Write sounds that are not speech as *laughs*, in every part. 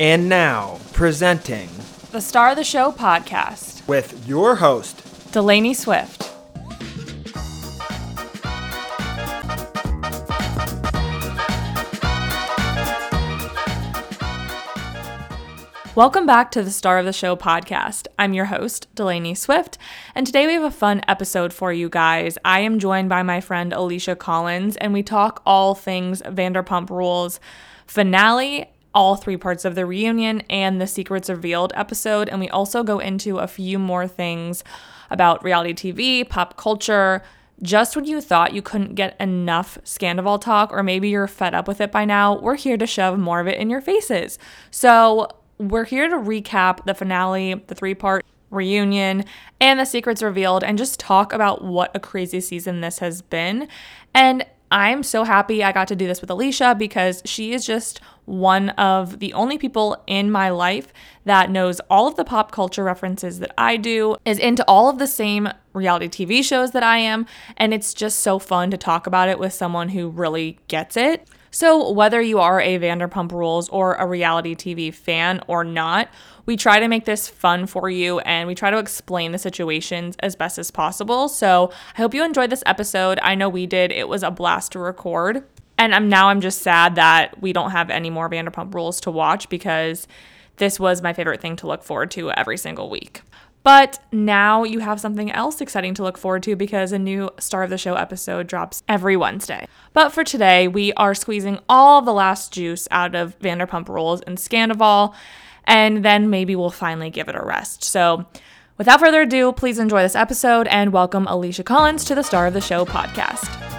And now, presenting the Star of the Show podcast with your host, Delaney Swift. Welcome back to the Star of the Show podcast. I'm your host, Delaney Swift, and today we have a fun episode for you guys. I am joined by my friend Alicia Collins, and we talk all things Vanderpump Rules finale, all three parts of the reunion, and the Secrets Revealed episode. And we also go into a few more things about reality TV, pop culture, just when you thought you couldn't get enough Scandoval talk, or maybe you're fed up with it by now, we're here to shove more of it in your faces. So, we're here to recap the finale, the three part reunion, and the secrets revealed, and just talk about what a crazy season this has been. And I'm so happy I got to do this with Alicia because she is just one of the only people in my life that knows all of the pop culture references that I do, is into all of the same reality TV shows that I am, and it's just so fun to talk about it with someone who really gets it. So, whether you are a Vanderpump Rules or a reality TV fan or not, we try to make this fun for you and we try to explain the situations as best as possible. So, I hope you enjoyed this episode. I know we did. It was a blast to record. And I'm now I'm just sad that we don't have any more Vanderpump Rules to watch because this was my favorite thing to look forward to every single week. But now you have something else exciting to look forward to because a new Star of the Show episode drops every Wednesday. But for today, we are squeezing all the last juice out of Vanderpump Rules and Scandoval, and then maybe we'll finally give it a rest. So, without further ado, please enjoy this episode and welcome Alicia Collins to the Star of the Show podcast.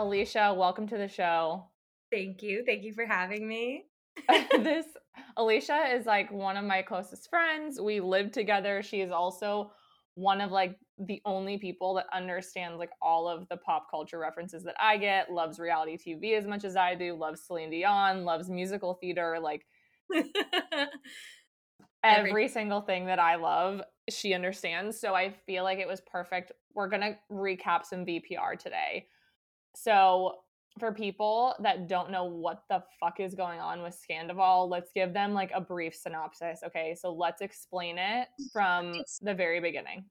Alicia, welcome to the show. Thank you. Thank you for having me. *laughs* this Alicia is like one of my closest friends. We live together. She is also one of like the only people that understands like all of the pop culture references that I get, loves reality TV as much as I do, loves Celine Dion, loves musical theater, like *laughs* every, every single thing that I love, she understands. So I feel like it was perfect. We're going to recap some VPR today. So, for people that don't know what the fuck is going on with Scandoval, let's give them like a brief synopsis. Okay, so let's explain it oh from it's, the very beginning.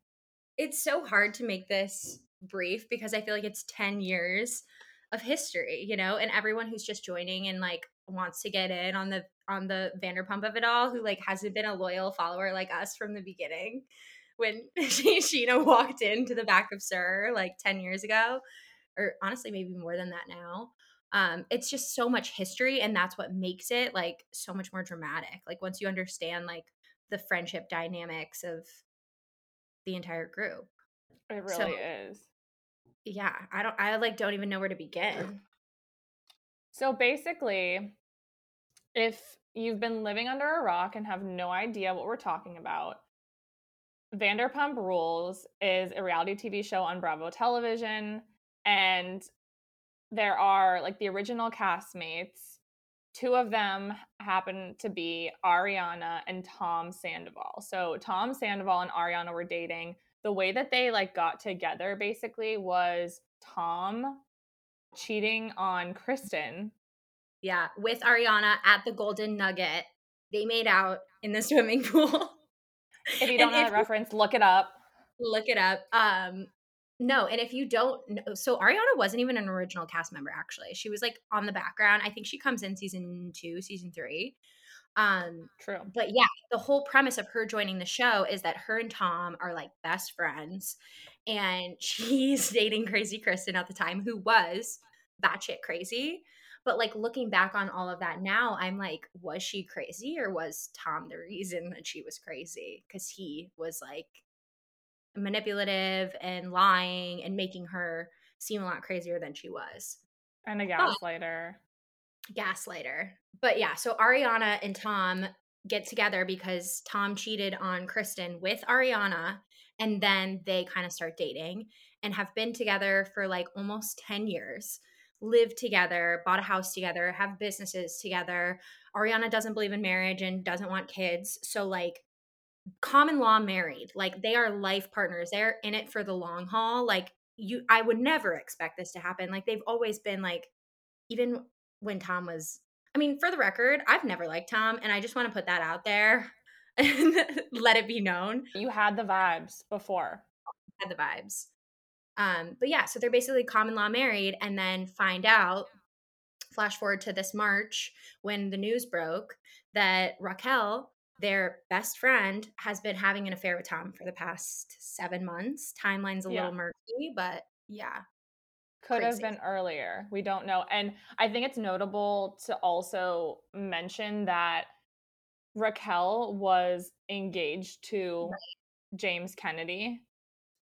It's so hard to make this brief because I feel like it's 10 years of history, you know, and everyone who's just joining and like wants to get in on the on the Vanderpump of it all, who like hasn't been a loyal follower like us from the beginning when *laughs* Scheana walked into the back of SUR like 10 years ago or honestly maybe more than that now um it's just so much history and that's what makes it like so much more dramatic like once you understand like the friendship dynamics of the entire group. It really so, is. Yeah i don't i like don't even know where to begin. So basically if you've been living under a rock and have no idea what we're talking about Vanderpump Rules is a reality TV show on Bravo Television and there are like the original castmates two of them happen to be ariana and tom sandoval. So tom sandoval and ariana were dating. The way that they like got together basically was tom cheating on kristen. Yeah with ariana at the golden nugget. They made out in the *laughs* swimming pool. If you don't know the reference look it up. Look it up. Um no, and if you don't know, so Ariana wasn't even an original cast member actually. She was like on the background. I think she comes in season 2, season 3. Um true. But yeah, the whole premise of her joining the show is that her and Tom are like best friends and *laughs* she's dating crazy Kristen at the time who was batshit crazy. But like looking back on all of that now, I'm like, was she crazy or was Tom the reason that she was crazy? Because he was like manipulative and lying and making her seem a lot crazier than she was. And a gaslighter. But, gaslighter. But yeah, so Ariana and Tom get together because Tom cheated on Kristen with Ariana and then they kind of start dating and have been together for like almost 10 years live together, bought a house together, have businesses together. Ariana doesn't believe in marriage and doesn't want kids. So, like, common law married. Like they are life partners. They're in it for the long haul. Like you I would never expect this to happen. Like they've always been like even when Tom was I mean, for the record, I've never liked Tom and I just want to put that out there *laughs* and let it be known. You had the vibes before. Had the vibes. Um, but yeah, so they're basically common law married and then find out flash forward to this March when the news broke that Raquel, their best friend, has been having an affair with Tom for the past seven months. Timeline's a Yeah. little murky, but yeah. Could have been earlier. We don't know. And I think it's notable to also mention that Raquel was engaged to James Kennedy,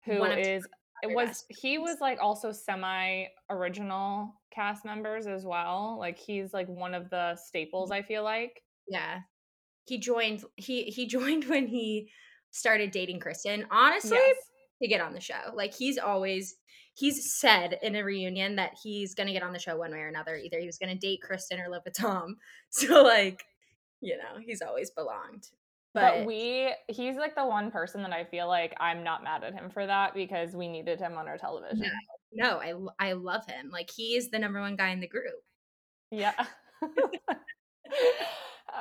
who is it was he was like also semi original cast members as well. Like he's like one of the staples, mm-hmm. I feel like. Yeah. He joined he he *laughs* joined when he started dating Kristen. Honestly, Yes. to get on the show. Like he's always he's said in a reunion that he's gonna get on the show one way or another. Either he was gonna date Kristen or live with Tom. *laughs* So like, you know, he's always belonged. But, But, we he's like the one person that I feel like I'm not mad at him for that because we needed him on our television. no, I I love him. Like he is the number one guy in the group. Yeah. *laughs*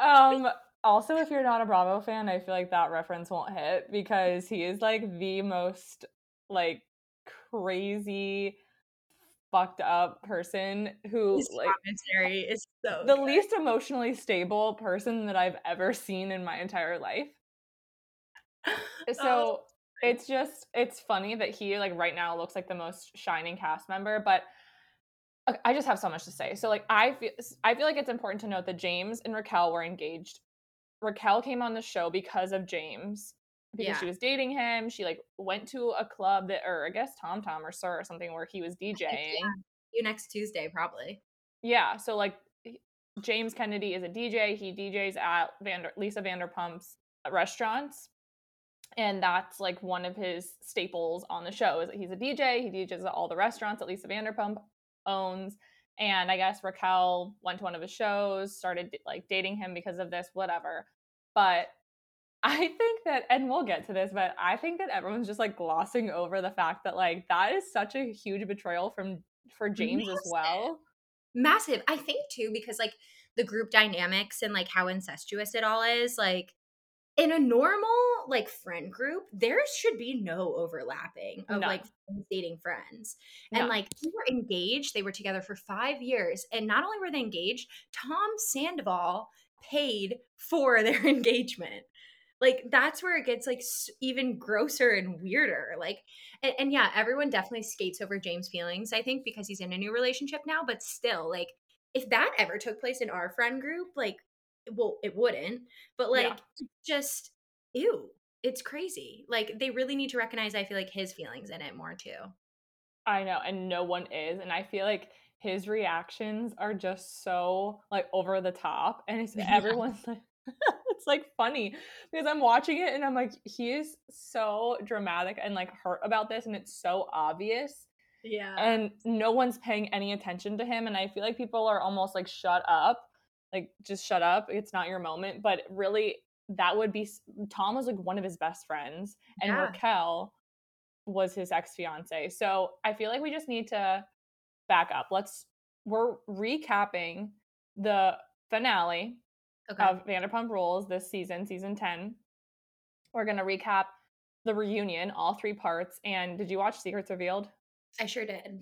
um also if you're not a Bravo fan, I feel like that reference won't hit because he is like the most like crazy fucked up person who His like commentary is so the good. least emotionally stable person that I've ever seen in my entire life. *laughs* So Oh, it's just it's funny that he like right now looks like the most shining cast member, but I- I just have so much to say. So like I feel I feel like it's important to note that James and Raquel were engaged. Raquel came on the show because of James because Yeah. she was dating him. She like went to a club that or I guess Tom Tom or SUR or something where he was DJing. you next Tuesday probably. Yeah, so like James Kennedy is a DJ. He DJs at Vander- Lisa Vanderpump's uh, restaurants. And that's like one of his staples on the show is that he's a DJ. He DJs at all the restaurants that Lisa Vanderpump owns. And I guess Raquel went to one of his shows, started like dating him because of this, whatever. But I think that, and we'll get to this, but I think that everyone's just like glossing over the fact that like that is such a huge betrayal from for James as well. massive i think too because like the group dynamics and like how incestuous it all is like in a normal like friend group there should be no overlapping of None. like dating friends and None. like they were engaged they were together for five years and not only were they engaged tom sandoval paid for *laughs* their engagement like that's where it gets like s- even grosser and weirder like and, and yeah everyone definitely skates over james feelings i think because he's in a new relationship now but still like if that ever took place in our friend group like well it wouldn't but like Yeah. just ew it's crazy like they really need to recognize i feel like his feelings in it more too I know, and no one is. And I feel like his reactions are just so like over the top. And it's *laughs* Yeah. everyone's *laughs* like it's like funny because I'm watching it and I'm like, he is so dramatic and like hurt about this, and it's so obvious. yeah And no one's paying any attention to him. And I feel like people are almost like, shut up. Like, just shut up. It's not your moment. But really, that would be Tom was like one of his best friends, and Yeah. Raquel was his ex fiance. So I feel like we just need to back up. Let's, we're recapping the finale okay of Vanderpump Rules this season, season 10. We're going to recap the reunion, all three parts. And did you watch Secrets Revealed? i sure did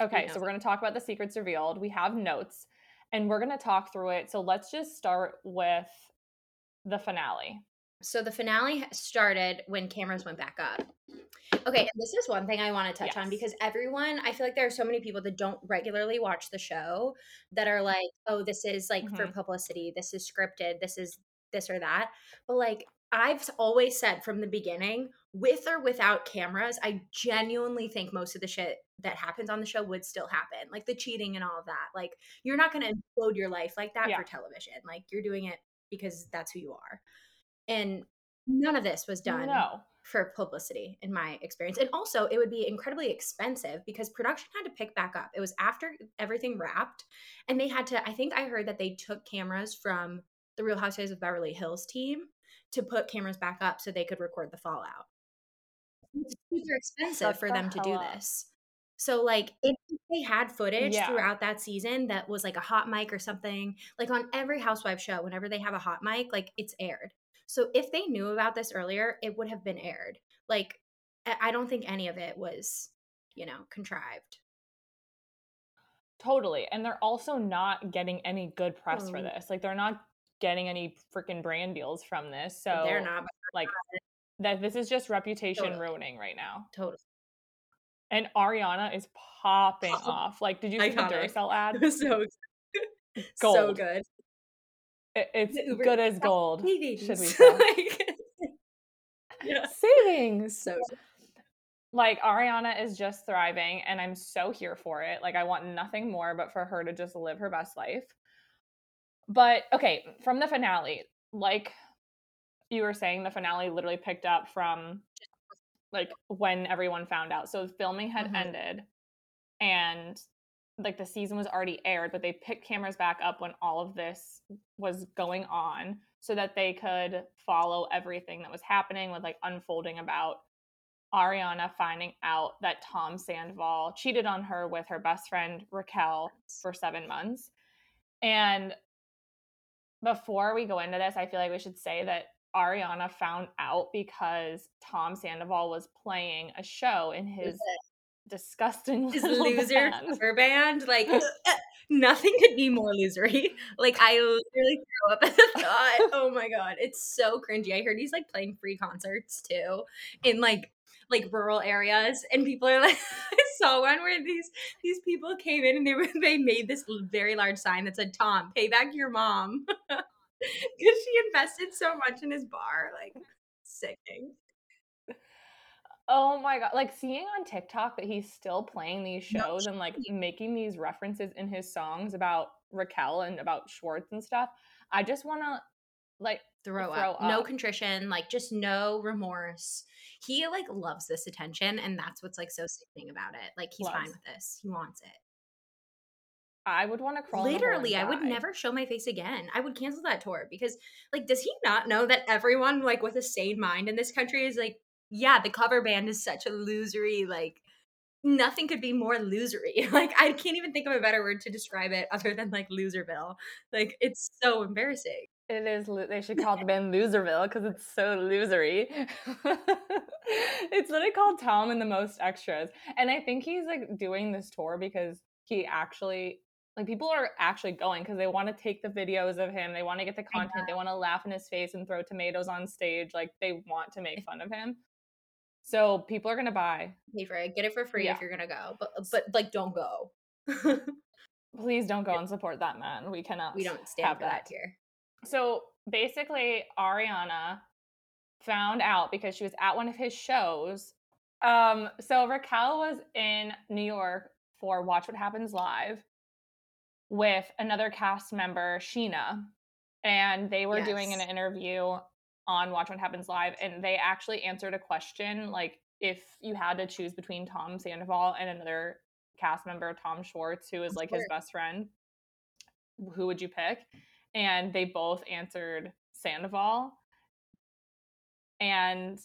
Okay, so we're going to talk about the secrets revealed. We have notes and we're going to talk through it. So let's just start with the finale. So the finale started when cameras went back up. Okay, and this is one thing I want to touch on because everyone, I feel like there are so many people that don't regularly watch the show that are like, oh, this is like for Mhm. publicity, this is scripted, this is this or that. But like, I've always said from the beginning, with or without cameras, I genuinely think most of the shit that happens on the show would still happen, like the cheating and all of that. Like, you're not going to mm-hmm. implode your life like that Yeah. for television. Like, you're doing it because that's who you are. And none of this was done No. for publicity in my experience. And also, it would be incredibly expensive because production had to pick back up. It was after everything wrapped, and they had to. I think I heard that they took cameras from the Real Housewives of Beverly Hills team to put cameras back up so they could record the fallout. It's super expensive for the them to do up. this. So like if they had footage Yeah. throughout that season that was like a hot mic or something, like on every housewife show, whenever they have a hot mic, like it's aired. So if they knew about this earlier, it would have been aired. Like I don't think any of it was, you know, contrived. Totally. And they're also not getting any good press for this. Like they're not getting any freaking brand deals from this. So They're not like that this is just reputation Totally. ruining right now. totally. And Ariana is popping Pop- *laughs* off. Like, did you see Iconic. the Duracell *laughs* ad? It was so *laughs* so Gold. good. It- it's Uber- good as gold. Hey, Should we say? Like, yeah. Savings. So Like Ariana is just thriving and I'm so here for it. Like I want nothing more but for her to just live her best life. But okay, from the finale, like you were saying the finale literally picked up from like when everyone found out. So filming had Mhm. ended and like the season was already aired, but they picked cameras back up when all of this was going on so that they could follow everything that was happening with like unfolding about Ariana finding out that Tom Sandoval cheated on her with her best friend Raquel for seven months. And before we go into this, I feel like we should say that Ariana found out because Tom Sandoval was playing a show in his disgusting *laughs* his loser band. band. Like *laughs* eh, nothing could be more losery. *laughs* Like I literally throw up at the thought. Oh my god, it's so cringy. I heard he's like playing free concerts too in like like rural areas, and people are like. I saw one where these these people came in and they were they made this very large sign that said "Tom, pay back your mom," because she invested so much in his bar. Like sickening. Oh my god! Like seeing on TikTok that he's still playing these No shows and like making these references in his songs about Raquel and about Schwartz and stuff. I just want to like throw, Throw up. No contrition, like just no remorse. He like loves this attention, and that's what's like so sickening about it. Like he's fine with this. He wants it. I would want to crawl. in a hole and Literally, I would never show my face again. I would cancel that tour because, like, does he not know that everyone like with a sane mind in this country is like, yeah, the cover band is such a losery like. Nothing could be more losery. *laughs* Like I can't even think of a better word to describe it other than like loserville. Like it's so embarrassing. It is. They should call the band Loserville because it's so losery. *laughs* it's literally called Tom and the Most Extras, and I think he's like doing this tour because he actually like people are actually going because they want to take the videos of him. They want to get the content. They want to laugh in his face and throw tomatoes on stage. Like they want to make fun of him. So people are gonna buy. Pay for it. Get it for free Yeah. if you're gonna go, but but like don't go. *laughs* Please don't go and support that man. We cannot. we don't stand have for that here. So basically, Ariana found out because she was at one of his shows. Um, so Raquel was in New York for Watch What Happens Live with another cast member, Scheana, and they were doing an interview on Watch What Happens Live, and they actually answered a question like if you had to choose between Tom Sandoval and another cast member, Tom Schwartz, who is like his best friend, who would you pick? And they both answered Sandoval. And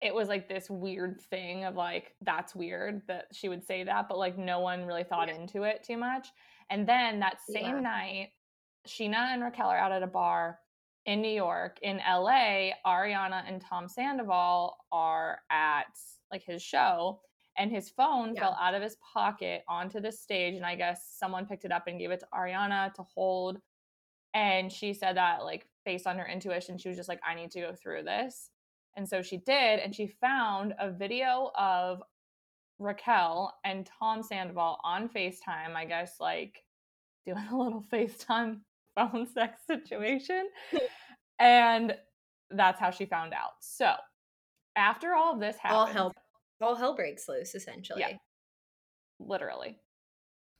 it was like this weird thing of like, that's weird that she would say that, but like no one really thought Yeah. into it too much. And then that same Yeah. night, Scheana and Raquel are out at a bar in New York. In LA, Ariana and Tom Sandoval are at like his show, and his phone Yeah. fell out of his pocket onto the stage. And I guess someone picked it up and gave it to Ariana to hold. And she said that, like, based on her intuition, she was just like, I need to go through this. And so she did. And she found a video of Raquel and Tom Sandoval on FaceTime, I guess, like doing a little *laughs* FaceTime phone sex situation. *laughs* and that's how she found out. So after all this happened, All hell all hell breaks loose essentially. Yeah, literally.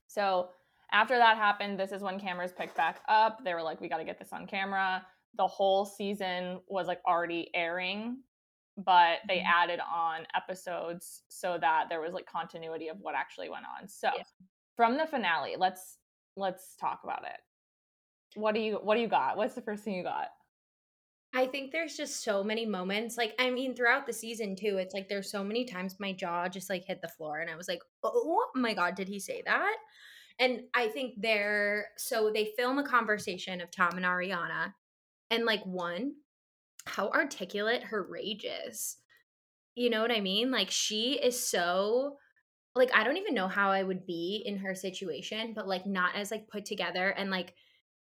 So after that happened, this is when cameras picked back up. They were like, we got to get this on camera. The whole season was like already airing, but they Mhm. added on episodes so that there was like continuity of what actually went on. So Yeah. from the finale, let's let's talk about it. What do you what do you got? What's the first thing you got? I think there's just so many moments. Like, I mean, throughout the season too, it's like there's so many times my jaw just like hit the floor and I was like, oh my God, did he say that? And I think they're so they film a conversation of Tom and Ariana, and like one, how articulate her rage is. You know what I mean? Like she is so like I don't even know how I would be in her situation, but like not as like put together and like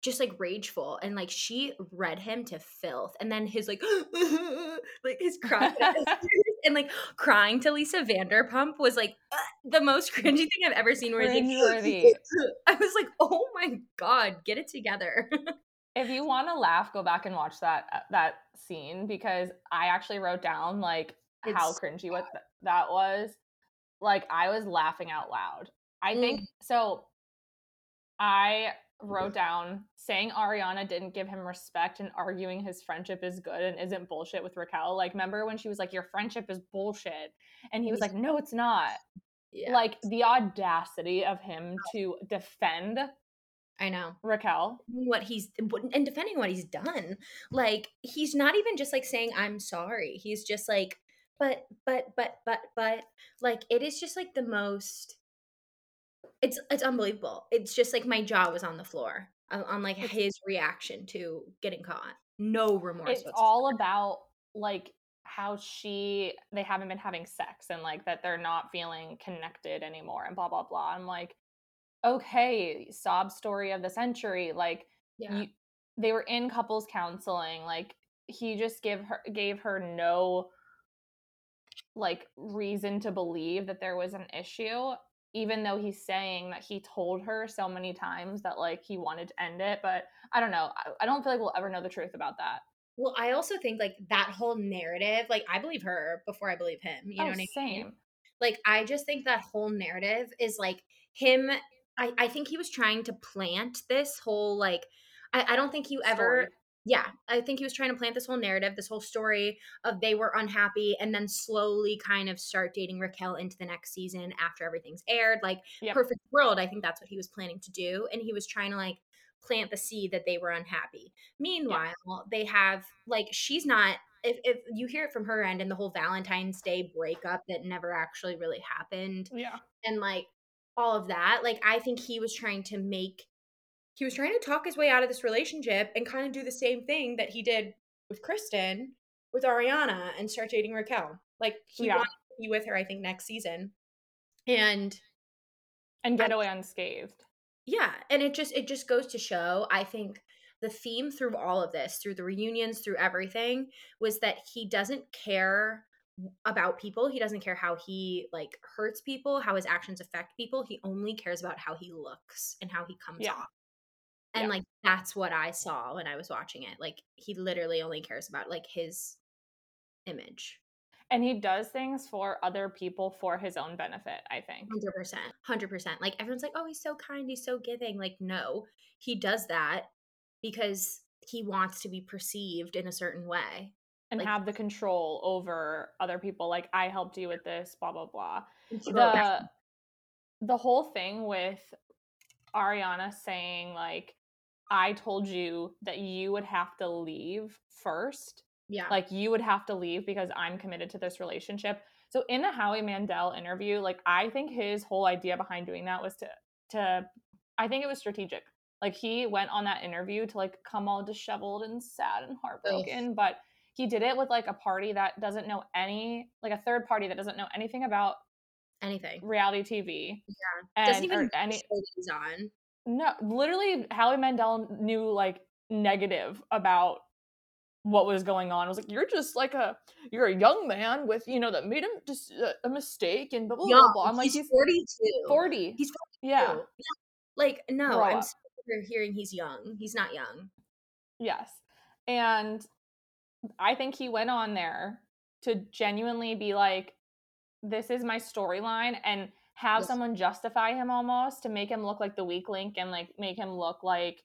just like rageful and like she read him to filth and then his like *laughs* like his cry *laughs* *laughs* and like crying to Lisa Vanderpump was like uh, the most cringy thing I've ever seen where he's like I was like oh my god get it together if you want to laugh go back and watch that uh, that scene because I actually wrote down like it's how cringy what th- that was like I was laughing out loud I think mm. so I wrote down saying Ariana didn't give him respect and arguing his friendship is good and isn't bullshit with Raquel. Like, remember when she was like, Your friendship is bullshit? And he was like, No, it's not. Yeah. Like, the audacity of him to defend. I know. Raquel. What he's, and defending what he's done. Like, he's not even just like saying, I'm sorry. He's just like, but, but, but, but, but, like, it is just like the most it's it's unbelievable. It's just like my jaw was on the floor on, on like it's, his reaction to getting caught. No remorse. It's whatsoever. all about like how she they haven't been having sex and like that they're not feeling connected anymore and blah blah blah. I'm like, okay, sob story of the century. Like yeah. you, they were in couples counseling. Like he just gave her gave her no like reason to believe that there was an issue even though he's saying that he told her so many times that like he wanted to end it but i don't know i, I don't feel like we'll ever know the truth about that well i also think like that whole narrative like i believe her before i believe him you oh, know what i same. mean like i just think that whole narrative is like him i, I think he was trying to plant this whole like I, I don't think you ever yeah, I think he was trying to plant this whole narrative, this whole story of they were unhappy and then slowly kind of start dating Raquel into the next season after everything's aired. Like yep. Perfect World, I think that's what he was planning to do. And he was trying to like plant the seed that they were unhappy. Meanwhile, yep. they have like she's not if, if you hear it from her end and the whole Valentine's Day breakup that never actually really happened. Yeah. And like all of that, like I think he was trying to make he was trying to talk his way out of this relationship and kind of do the same thing that he did with Kristen with Ariana and start dating Raquel. Like he yeah. wanted to be with her, I think, next season. And and get away unscathed. Yeah. And it just it just goes to show, I think the theme through all of this, through the reunions, through everything, was that he doesn't care about people. He doesn't care how he like hurts people, how his actions affect people. He only cares about how he looks and how he comes yeah. off. And yeah. like that's what I saw when I was watching it. Like he literally only cares about like his image. And he does things for other people for his own benefit, I think. 100%. 100%. Like everyone's like, "Oh, he's so kind, he's so giving." Like no, he does that because he wants to be perceived in a certain way and like, have the control over other people like I helped you with this, blah blah blah. The the whole thing with Ariana saying like I told you that you would have to leave first. Yeah. Like you would have to leave because I'm committed to this relationship. So in the Howie Mandel interview, like I think his whole idea behind doing that was to to I think it was strategic. Like he went on that interview to like come all disheveled and sad and heartbroken, Ugh. but he did it with like a party that doesn't know any like a third party that doesn't know anything about anything reality TV. Yeah, and, doesn't even any he's on. No, literally, Howie Mandel knew like negative about what was going on. I was like, you're just like a you're a young man with you know that made him just a, uh, a mistake and blah blah blah. blah. I'm like, he's, 42. 40. He's 42. Yeah. yeah. Like no, Grow I'm hearing he's young. He's not young. Yes, and I think he went on there to genuinely be like, this is my storyline and have yes. someone justify him almost to make him look like the weak link and like make him look like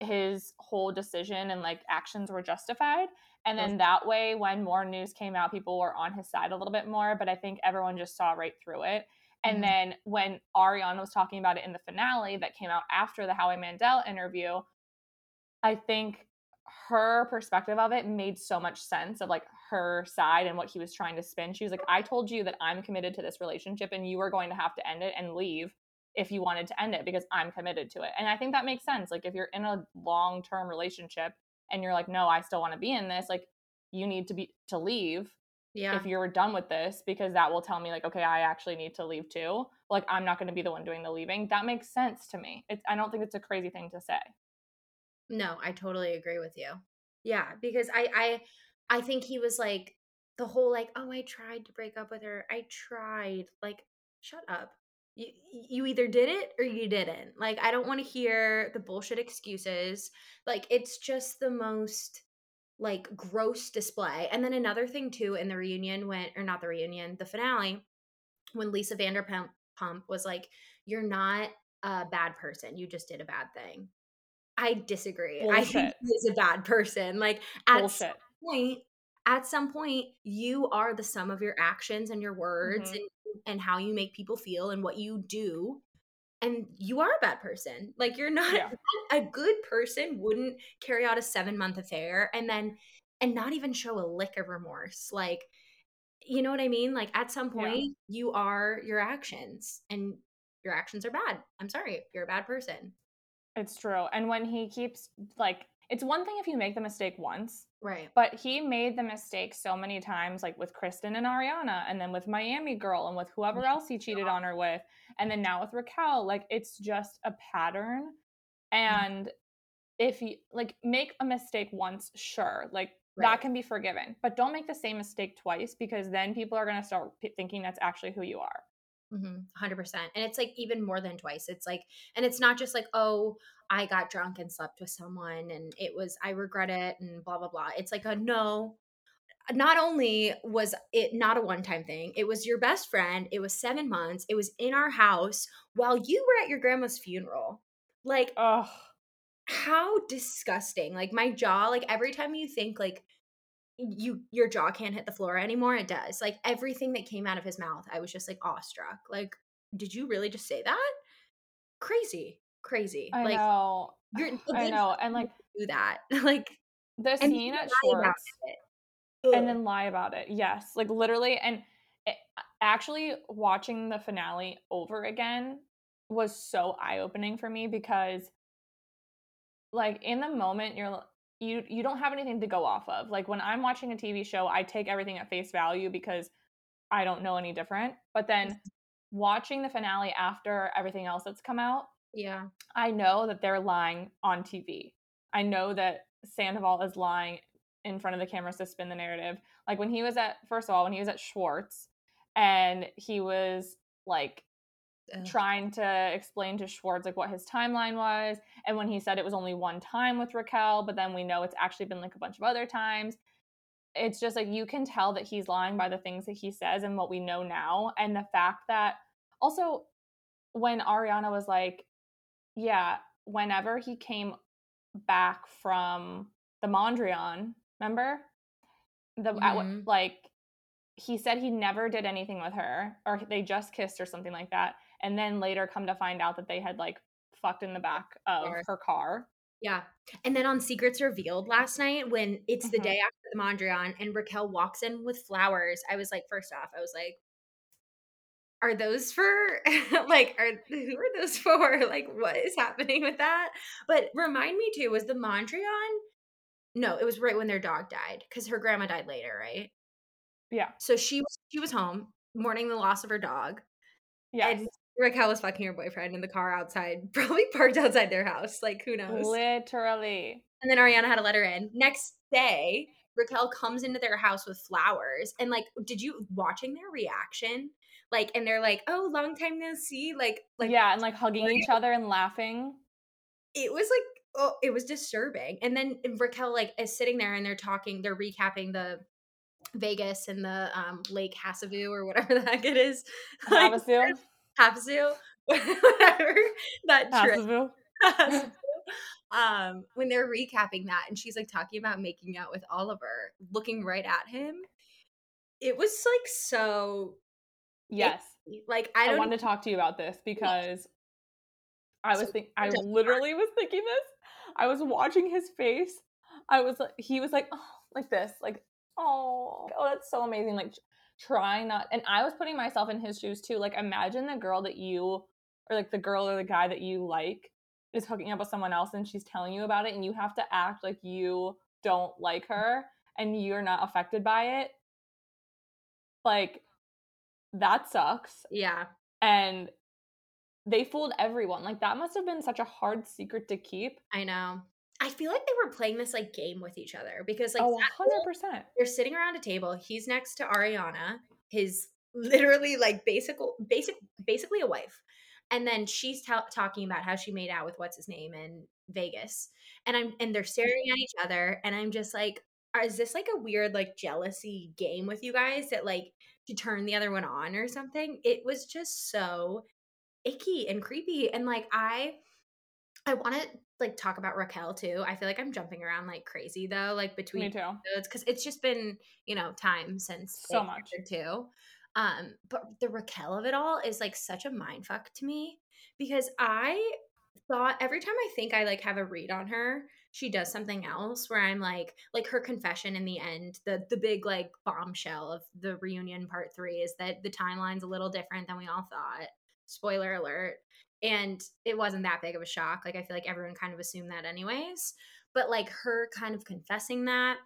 his whole decision and like actions were justified and then yes. that way when more news came out people were on his side a little bit more but i think everyone just saw right through it and mm-hmm. then when ariana was talking about it in the finale that came out after the howie mandel interview i think her perspective of it made so much sense of like her side and what he was trying to spin. She was like, I told you that I'm committed to this relationship and you are going to have to end it and leave if you wanted to end it because I'm committed to it. And I think that makes sense. Like if you're in a long-term relationship and you're like, no, I still want to be in this, like you need to be to leave Yeah. if you're done with this because that will tell me like, okay, I actually need to leave too. Like I'm not going to be the one doing the leaving. That makes sense to me. It's I don't think it's a crazy thing to say. No, I totally agree with you. Yeah, because I I I think he was like the whole like, "Oh, I tried to break up with her. I tried." Like, shut up. You you either did it or you didn't. Like, I don't want to hear the bullshit excuses. Like, it's just the most like gross display. And then another thing too in the reunion when or not the reunion, the finale when Lisa Vanderpump Pump was like, "You're not a bad person. You just did a bad thing." I disagree. I think Bullshit. he is a bad person. Like at some point, at some point, you are the sum of your actions and your words Mhm. and, and how you make people feel and what you do. And you are a bad person. Like you're not Yeah. *laughs* a good person wouldn't carry out a seven month affair and then and not even show a lick of remorse. Like you know what I mean? Like at some Yeah. point, you are your actions and your actions are bad. I'm sorry, you're a bad person. It's true. And when he keeps like it's one thing if you make the mistake once, Right. but he made the mistake so many times like with Kristen and Ariana and then with Miami Girl and with whoever mm-hmm. else he cheated on her with and then now with Raquel, like it's just a pattern. Mm-hmm. And if you like make a mistake once, sure, like Right. that can be forgiven, but don't make the same mistake twice because then people are going to start p- thinking that's actually who you are. Mm-hmm. 100%. And it's like even more than twice. It's like, and it's not just like, oh, I got drunk and slept with someone and it was, I regret it and blah, blah, blah. It's like a no. Not only was it not a one time thing, it was your best friend. It was seven months. It was in our house while you were at your grandma's funeral. Like, Ugh. how disgusting. Like, my jaw, like, every time you think, like, you your jaw can't hit the floor anymore it does like everything that came out of his mouth i was just like awestruck like did you really just say that crazy crazy I like know. you're *sighs* I know. And like do that *laughs* like the scene at Schwartz. And then lie about it. Yes, like literally. And it, actually, watching the finale over again was so eye opening for me because, like, in the moment, you're you you don't have anything to go off of. Like when I'm watching a TV show, I take everything at face value because I don't know any different. But mm-hmm. then watching the finale after everything else that's come out, yeah I know that they're lying on TV. I know that Sandoval is lying in front of the cameras to spin the narrative. Like when he was at first of all, when he was at Schwartz and he was like Ugh. trying to explain to Schwartz like what his timeline was and when he said it was only one time with Raquel, but then we know it's actually been like a bunch of other times. It's just like you can tell that he's lying by the things that he says and what we know now and the fact that also when Ariana was like yeah, whenever he came back from the Mondrian, remember? The at what- Mhm. like he said he never did anything with her or they just kissed or something like that and then later come to find out that they had like fucked in the back of Car. her car. yeah and then on secrets revealed last night when it's the Mhm. day after the mondrian and raquel walks in with flowers i was like first off i was like are those for *laughs* like are who are those *laughs* for like what is happening with that but remind me too was the mondrian no it was right when their dog died because her grandma died later right Yeah. so she was she was home mourning the loss of her dog Yes. and raquel was fucking her boyfriend in the car outside *laughs* probably parked outside their house like who knows? Literally. and then ariana had to let her in. Next day raquel comes into their house with flowers and like did you watching their reaction like and they're like oh long time no see like like yeah, and like hugging each other and laughing. it was like oh it was disturbing. And then raquel like is sitting there and they're talking they're recapping the vegas and the um lake Havasu or whatever the heck it is. *laughs* Like, Havasu, *laughs* whatever that trip *laughs* *laughs* um when they're recapping that and she's like talking about making out with oliver looking right at him it was like so Yes. like i I, wanted to talk to you about this because I was So think I literally was thinking this. I was watching his face I was like, he was like, oh, like this, like, oh, oh, that's so amazing. Like trying not, and I was putting myself in his shoes too. Like, imagine the girl that you, or like the girl or the guy that you like is hooking up with someone else and she's telling you about it and you have to act like you don't like her and you're not affected by it. Like, that sucks. Yeah. And they fooled everyone. Like, that must have been such a hard secret to keep. I know. I feel like they were playing this like game with each other because like oh, 100%. they're sitting around a table. He's next to Ariana, his literally like basic basic basically a wife. And then she's t- talking about how she made out with what's his name in Vegas. And I'm and they're staring at each other and I'm just like uh, is this like a weird like jealousy game with you guys that like to turn the other one on or something? It was just so icky and creepy and like I I want to like talk about Raquel too. I feel like I'm jumping around like crazy though, like between Me too. episodes because it's just been you know time since So much. too. Um, but the Raquel of it all is like such a mind fuck to me because I thought every time I think I like have a read on her, she does something else where I'm like, like her confession in the end, the the big like bombshell of the reunion part three is that the timeline's a little different than we all thought. Spoiler alert and it wasn't that big of a shock like i feel like everyone kind of assumed that anyways but like her kind of confessing that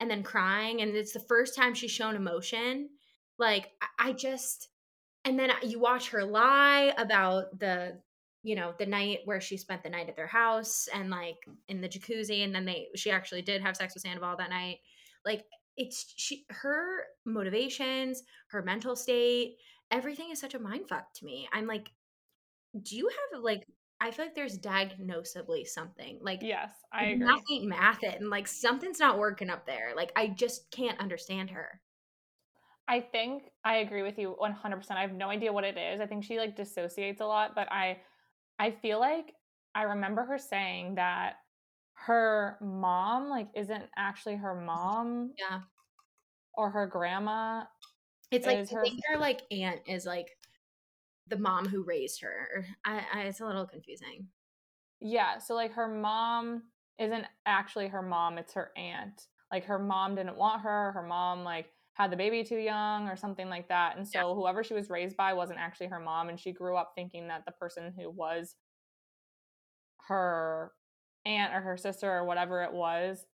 and then crying and it's the first time she's shown emotion like i just and then you watch her lie about the you know the night where she spent the night at their house and like in the jacuzzi and then they she actually did have sex with sandoval that night. Like it's she her motivations her mental state everything is such a mind fuck to me. I'm like do you have like I feel like there's diagnosably something. Like Yes, I agree. math ain't math it and like something's not working up there. Like I just can't understand her. I think I agree with you 100%. I have no idea what it is. I think she like dissociates a lot, but I I feel like I remember her saying that her mom like isn't actually her mom Yeah. or her grandma. It's like Is I her- think her like aunt is like the mom who raised her. I, I it's a little confusing. Yeah, so like her mom isn't actually her mom, it's her aunt. Like her mom didn't want her, her mom like had the baby too young or something like that. And so whoever she was raised by wasn't actually her mom and she grew up thinking that the person who was her aunt or her sister or whatever it was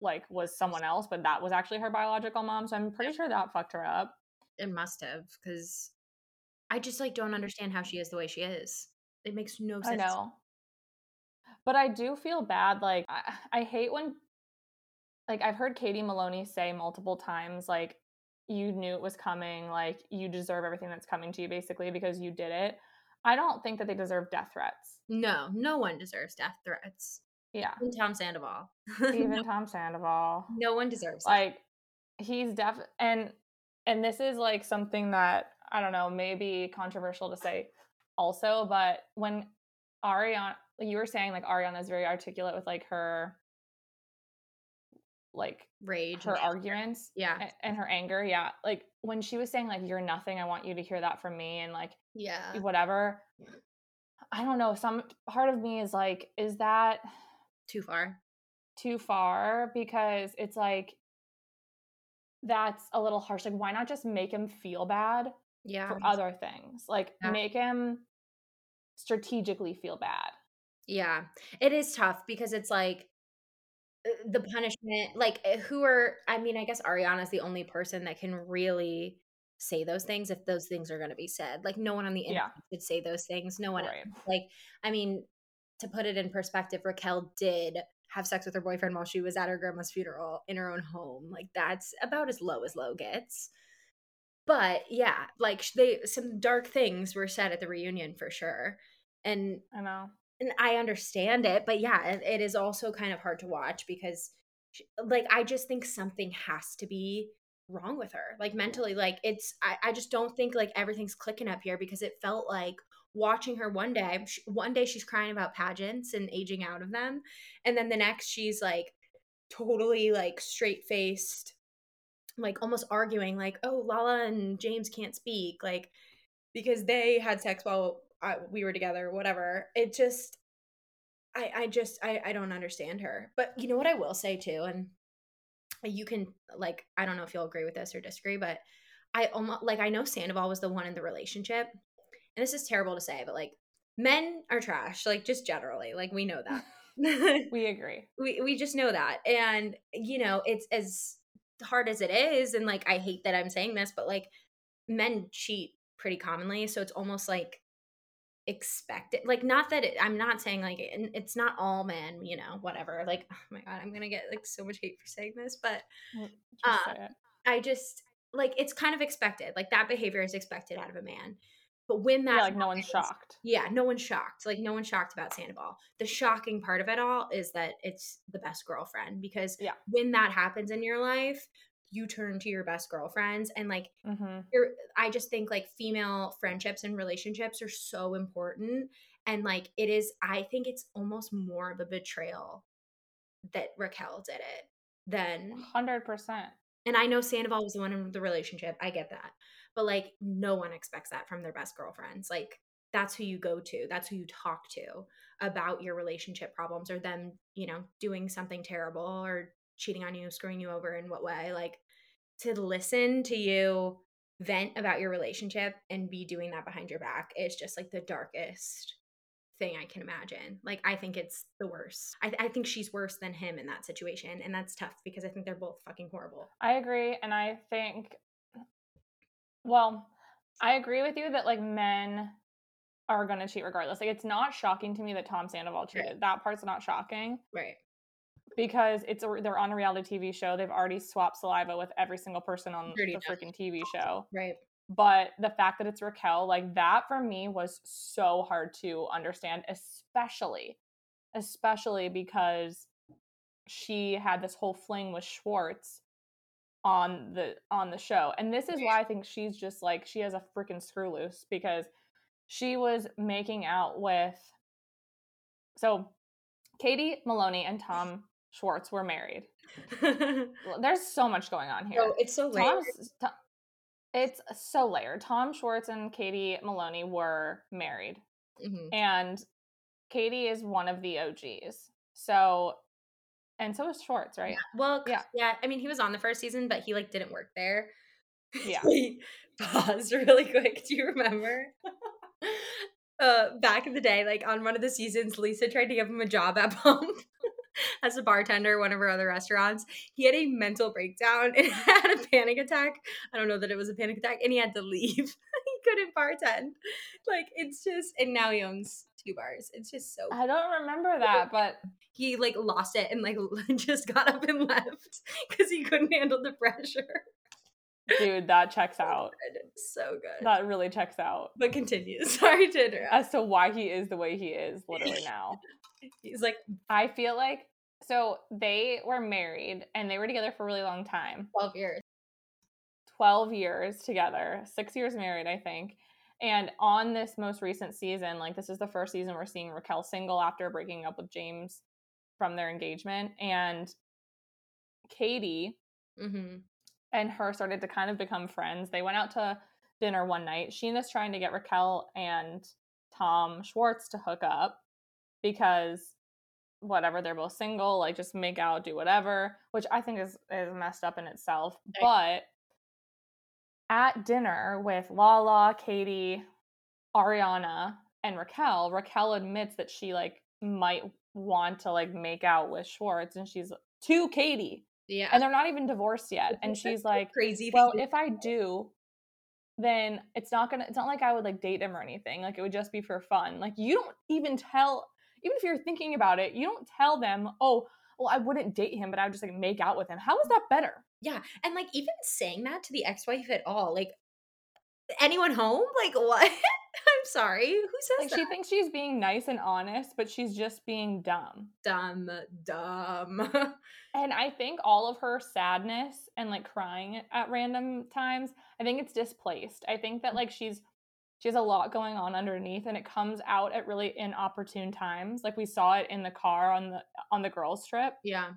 like was someone else, but that was actually her biological mom. So I'm pretty sure that fucked her up. It must have because I just like don't understand how she is the way she is. It makes no sense. I know. But I do feel bad. Like, I, I hate when, like, I've heard Katie Maloney say multiple times, like, you knew it was coming, like, you deserve everything that's coming to you, basically, because you did it. I don't think that they deserve death threats. No, no one deserves death threats. Yeah. Even Tom Sandoval. *laughs* Even Tom Sandoval. no one deserves that. Like, he's deaf and, and this is like something that, I don't know, maybe controversial to say also, but when Ariana, you were saying like Ariana is very articulate with like her, like rage. her arguments Yeah. a- and her anger. Yeah. Like when she was saying like you're nothing, I want you to hear that from me and like Yeah. whatever. I don't know. Some part of me is like, is that Too far. too far? Because it's like that's a little harsh. Like, why not just make him feel bad Yeah. for other things? Like Yeah. make him strategically feel bad. Yeah. It is tough because it's like uh, the punishment like uh, who are I mean, I guess Ariana's the only person that can really say those things if those things are going to be said. Like no one on the Yeah. internet could say those things. No one Right. like I mean, to put it in perspective, Raquel did have sex with her boyfriend while she was at her grandma's funeral in her own home. Like that's about as low as low gets. But yeah, like they some dark things were said at the reunion for sure. And I know. and I understand it, but yeah, it, it is also kind of hard to watch because, she, like, I just think something has to be wrong with her, like mentally. Like, it's I, I just don't think like everything's clicking up here because it felt like watching her one day. sh- One day she's crying about pageants and aging out of them, and then the next she's like totally like straight faced, like almost arguing, like, oh, Lala and James can't speak, like because they had sex while uh, we were together, whatever. It just, I I just I I don't understand her. But you know what I will say too, and you can like I don't know if you'll agree with this or disagree, but I almost like I know Sandoval was the one in the relationship, and this is terrible to say, but like men are trash, like just generally, like we know that. *laughs* we agree. *laughs* We we just know that, and you know it's as hard as it is, and like I hate that I'm saying this, but like men cheat pretty commonly, so it's almost like expected like not that it, i'm not saying like it, it's not all men you know whatever like oh my god i'm gonna get like so much hate for saying this but just uh, i just like it's kind of expected like that behavior is expected out of a man but when that yeah, like no one's shocked. Yeah no one's shocked. Like no one's shocked about sandoval. The shocking part of it all is that it's the best girlfriend because yeah. when that happens in your life you turn to your best girlfriends and like mm-hmm. you're i just think like female friendships and relationships are so important and like it is i think it's almost more of a betrayal that raquel did it than 100% and i know sandoval was the one in the relationship i get that but like no one expects that from their best girlfriends like that's who you go to that's who you talk to about your relationship problems or them you know doing something terrible or cheating on you, screwing you over in what way. Like to listen to you vent about your relationship and be doing that behind your back is just like the darkest thing I can imagine. Like I think it's the worst. I, I think she's worse than him in that situation, and that's tough because I think they're both fucking horrible. I agree, and I think, well, I agree with you that like men are going to cheat regardless. Like it's not shocking to me that Tom Sandoval cheated. Right. That part's not shocking. Right because it's a, they're on a reality TV show. They've already swapped saliva with every single person on Dirty the freaking TV show. Right. But the fact that it's Raquel, like that for me was so hard to understand, especially, especially because she had this whole fling with Schwartz on the on the show. And this is why I think she's just like she has a freaking screw loose because she was making out with so Katie Maloney and Tom Schwartz were married. *laughs* There's so much going on here. Oh, it's so layered. Tom, it's so layered. Tom Schwartz and Katie Maloney were married. Mm-hmm. And Katie is one of the OGs. So and so is Schwartz, right? Yeah. Well, yeah. yeah. I mean, he was on the first season, but he like didn't work there. *laughs* Yeah. paused *laughs* really quick. Do you remember? *laughs* uh, back in the day, like on one of the seasons, Lisa tried to give him a job at Pump as a bartender, one of her other restaurants. He had a mental breakdown and had a panic attack. I don't know that it was a panic attack, and he had to leave. he couldn't bartend. Like it's just, and now he owns two bars. It's just so. I don't remember that, but he like lost it and like *laughs* just got up and *laughs* left because he couldn't handle the pressure. Dude, that checks out. So good. That really checks out. But continues. *laughs* Sorry to interrupt. As to why he is the way he is, literally now. He's like, I feel like so they were married and they were together for a really long time 12 years. 12 years together, six years married, I think. And on this most recent season, like this is the first season we're seeing Raquel single after breaking up with James from their engagement. And Katie mm-hmm. and her started to kind of become friends. They went out to dinner one night. Scheana's trying to get Raquel and Tom Schwartz to hook up because whatever they're both single like just make out do whatever which i think is is messed up in itself but at dinner with lala katie ariana and raquel raquel admits that she like might want to like make out with schwartz and she's to katie yeah and they're not even divorced yet and she's like crazy well if i do then it's not gonna it's not like i would like date him or anything like it would just be for fun like you don't even tell even if you're thinking about it, you don't tell them, oh, well, I wouldn't date him, but I would just like make out with him. How is that better? Yeah. And like even saying that to the ex wife at all, like anyone home? Like *laughs* what? I'm sorry. Who says like that? she thinks she's being nice and honest, but she's just being dumb. Dumb, dumb. *laughs* and I think all of her sadness and like crying at random times, I think it's displaced. I think that mm. like she's she has a lot going on underneath and it comes out at really inopportune times like we saw it in the car on the on the girls trip yeah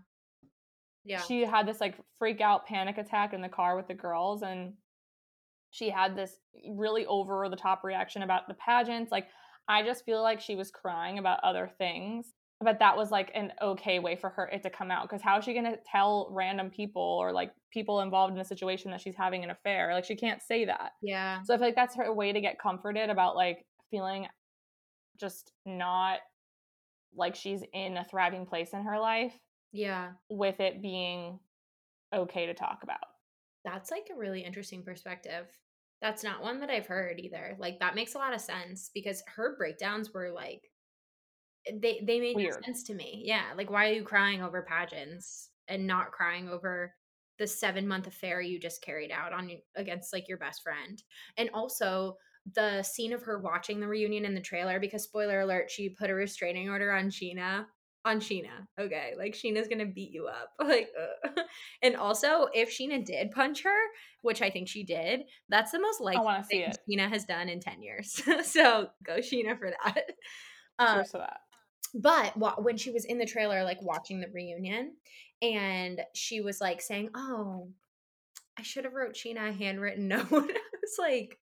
yeah. she had this like freak out panic attack in the car with the girls and she had this really over the top reaction about the pageants like i just feel like she was crying about other things but that was like an okay way for her it to come out because how is she going to tell random people or like people involved in a situation that she's having an affair? Like she can't say that. Yeah. so i feel like that's her way to get comforted about like feeling just not like she's in a thriving place in her life Yeah. with it being okay to talk about That's like a really interesting perspective. That's not one that I've heard either. Like that makes a lot of sense because her breakdowns were like eh, they they made no Weird. sense to me. Yeah, like why are you crying over pageants and not crying over the 7 month affair you just carried out on against like your best friend? And also the scene of her watching the reunion in the trailer because spoiler alert she put a restraining order on Scheana on Scheana. Okay, like Scheana's gonna beat you up. *laughs* Like, uh. and also if Scheana did punch her, which I think she did, that's the most likely thing it. Scheana has done in ten years. *laughs* so go Scheana for that. *laughs* Um, to that but wa- when she was in the trailer, like watching the reunion, and she was like saying, "Oh, I should have wrote Scheana a handwritten note." I was like,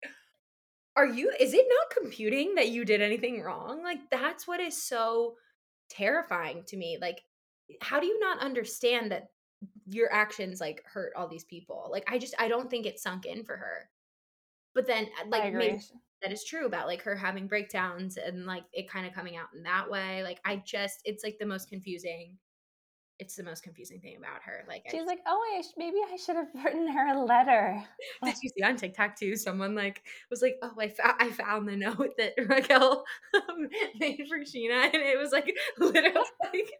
"Are you? Is it not computing that you did anything wrong? Like that's what is so terrifying to me. Like, how do you not understand that your actions like hurt all these people? Like, I just I don't think it sunk in for her. But then, uh, like, maybe that is true about like her having breakdowns and like it kind of coming out in that way. Like I just it's like the most confusing. It's the most confusing thing about her. Like she's just- like oh I sh- maybe i should have *laughs* written her a letter *laughs* did you see on TikTok too? Someone like was like, "Oh, I found I found the note that *laughs* Raquel um, made for Scheana, and it was like literally like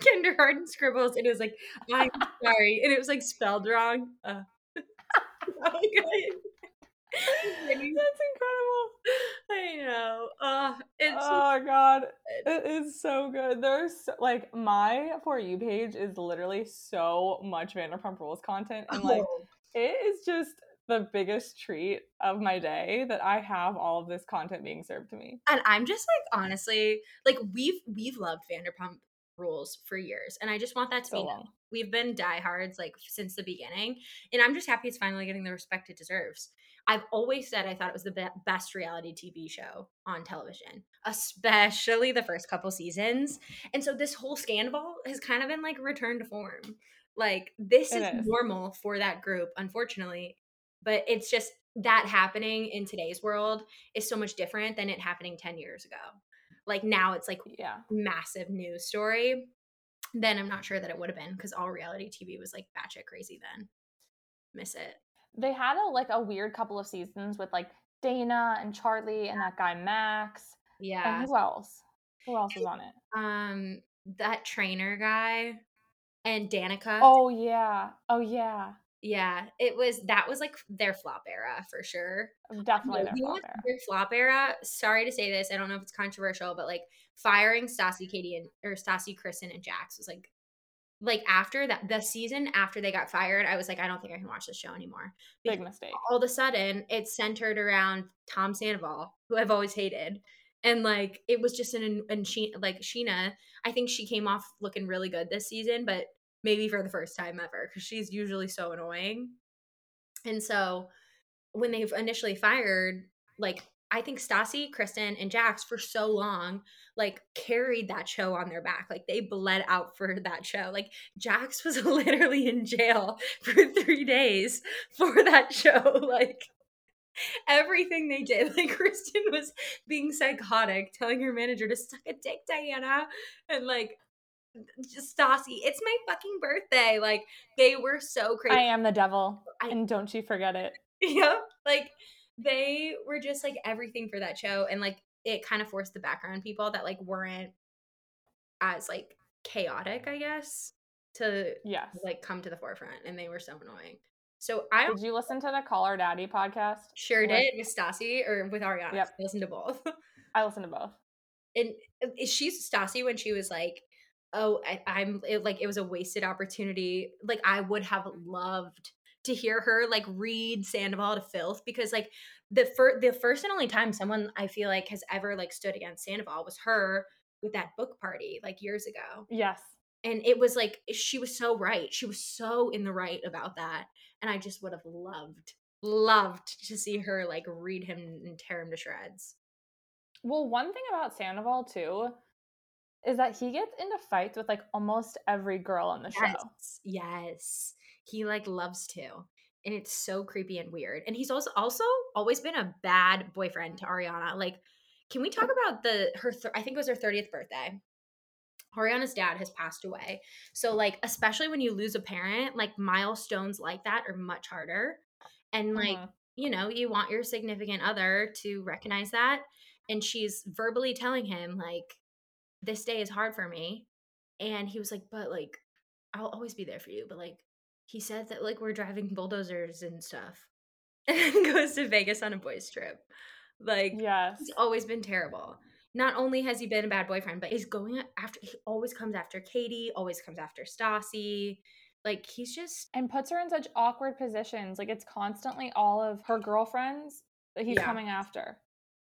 kindergarten scribbles, and it was like, "I'm sorry," and it was like spelled wrong. Uh, oh my god. That's incredible I know. Uh, it's oh god it is so good there's so, like my for you page is literally so much vanderpump rules content and like oh. it is just the biggest treat of my day that i have all of this content being served to me and I'm just like honestly, like we've we've loved Vanderpump Rules for years, and I just want that to so be known. We've been diehards like since the beginning, and I'm just happy it's finally getting the respect it deserves. I've always said I thought it was the be- best reality TV show on television, especially the first couple seasons. And so this whole scandal has kind of been like returned to form. Like this is is. normal for that group, unfortunately, but it's just that happening in today's world is so much different than it happening 10 years ago. Like now it's like yeah massive news story. Then I'm not sure that it would have been because all reality TV was like batshit crazy then. Miss it. They had a like a weird couple of seasons with like dana and charlie and that guy max Yeah. and who else who else was on it Um that trainer guy and Danica. oh yeah oh yeah Yeah, it was that was like their flop era for sure. definitely their flop era. their flop era. Sorry to say this, I don't know if it's controversial, but like firing Stassi, Katie, and or Stassi, Kristen, and Jax was like, like after that, the season after they got fired, I was like, I don't think I can watch this show anymore. big Because mistake all of a sudden, it's centered around Tom Sandoval, who I've always hated, and like it was just an and she like Scheana. I think she came off looking really good this season, but maybe for the first time ever because she's usually so annoying. And so when they've initially fired, like I think Stassi, Kristen, and Jax for so long, like carried that show on their back. Like they bled out for that show. Like Jax was *laughs* literally in jail for three days for that *laughs* show. Like everything they did. *laughs* Like Kristen was being psychotic, telling her manager to suck a dick, Diana. And like just Stassi, it's my fucking birthday. Like they were so crazy. i am the devil I- and don't you forget it yeah like they were just like everything for that show and like it kind of forced the background people that like weren't as like chaotic i guess to yes like come to the forefront and they were so annoying so i did you listen to the call her daddy podcast sure With- did with Stassi or with ariana Yep. I listened to both *laughs* i listened to both and uh, she's Stassi when she was like, "Oh, I, I'm it, like it was a wasted opportunity." Like I would have loved to hear her like read Sandoval to filth because like the first the first and only time someone I feel like has ever like stood against Sandoval was her with that book party like years ago, yes and it was like she was so right. She was so in the right about that, and I just would have loved loved to see her like read him and tear him to shreds. Well, one thing about Sandoval too, is that he gets into fights with like almost every girl on the Yes. show. Yes. He like loves to. And it's so creepy and weird. And he's also also always been a bad boyfriend to Ariana. Like, can we talk about the her th- I think it was her 30th birthday. Ariana's dad has passed away. So like especially when you lose a parent, like milestones like that are much harder. And like, Mhm. you know, you want your significant other to recognize that. And she's verbally telling him, like, this day is hard for me. And he was like, but like, I'll always be there for you. But like, he said that like we're driving bulldozers and stuff. *laughs* And goes to Vegas on a boys' trip. Like, Yes. he's always been terrible. Not only has he been a bad boyfriend, but he's going after, he always comes after Katie, always comes after Stassi. Like, he's just, and puts her in such awkward positions. Like it's constantly all of her girlfriends that he's Yeah. coming after.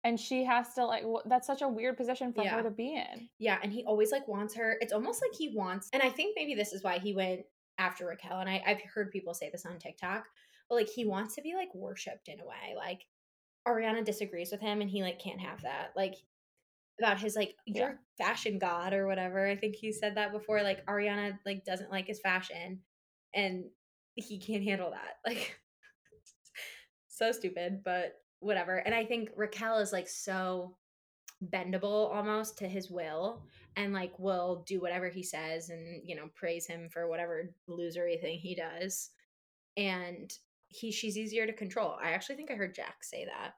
And she has to like wh- that's such a weird position for Yeah. her to be in. Yeah, and he always like wants her. It's almost like he wants, and I think maybe this is why he went after Raquel. And I, I've heard people say this on TikTok, but like he wants to be like worshipped in a way. Like Ariana disagrees with him, and he like can't have that. Like about his like Yeah. your fashion god or whatever. I think he said that before. Like Ariana like doesn't like his fashion, and he can't handle that. *laughs* Like so stupid, but whatever. And I think Raquel is like so bendable almost to his will and like will do whatever he says and you know praise him for whatever losery thing he does and he she's easier to control i actually think i heard jack say that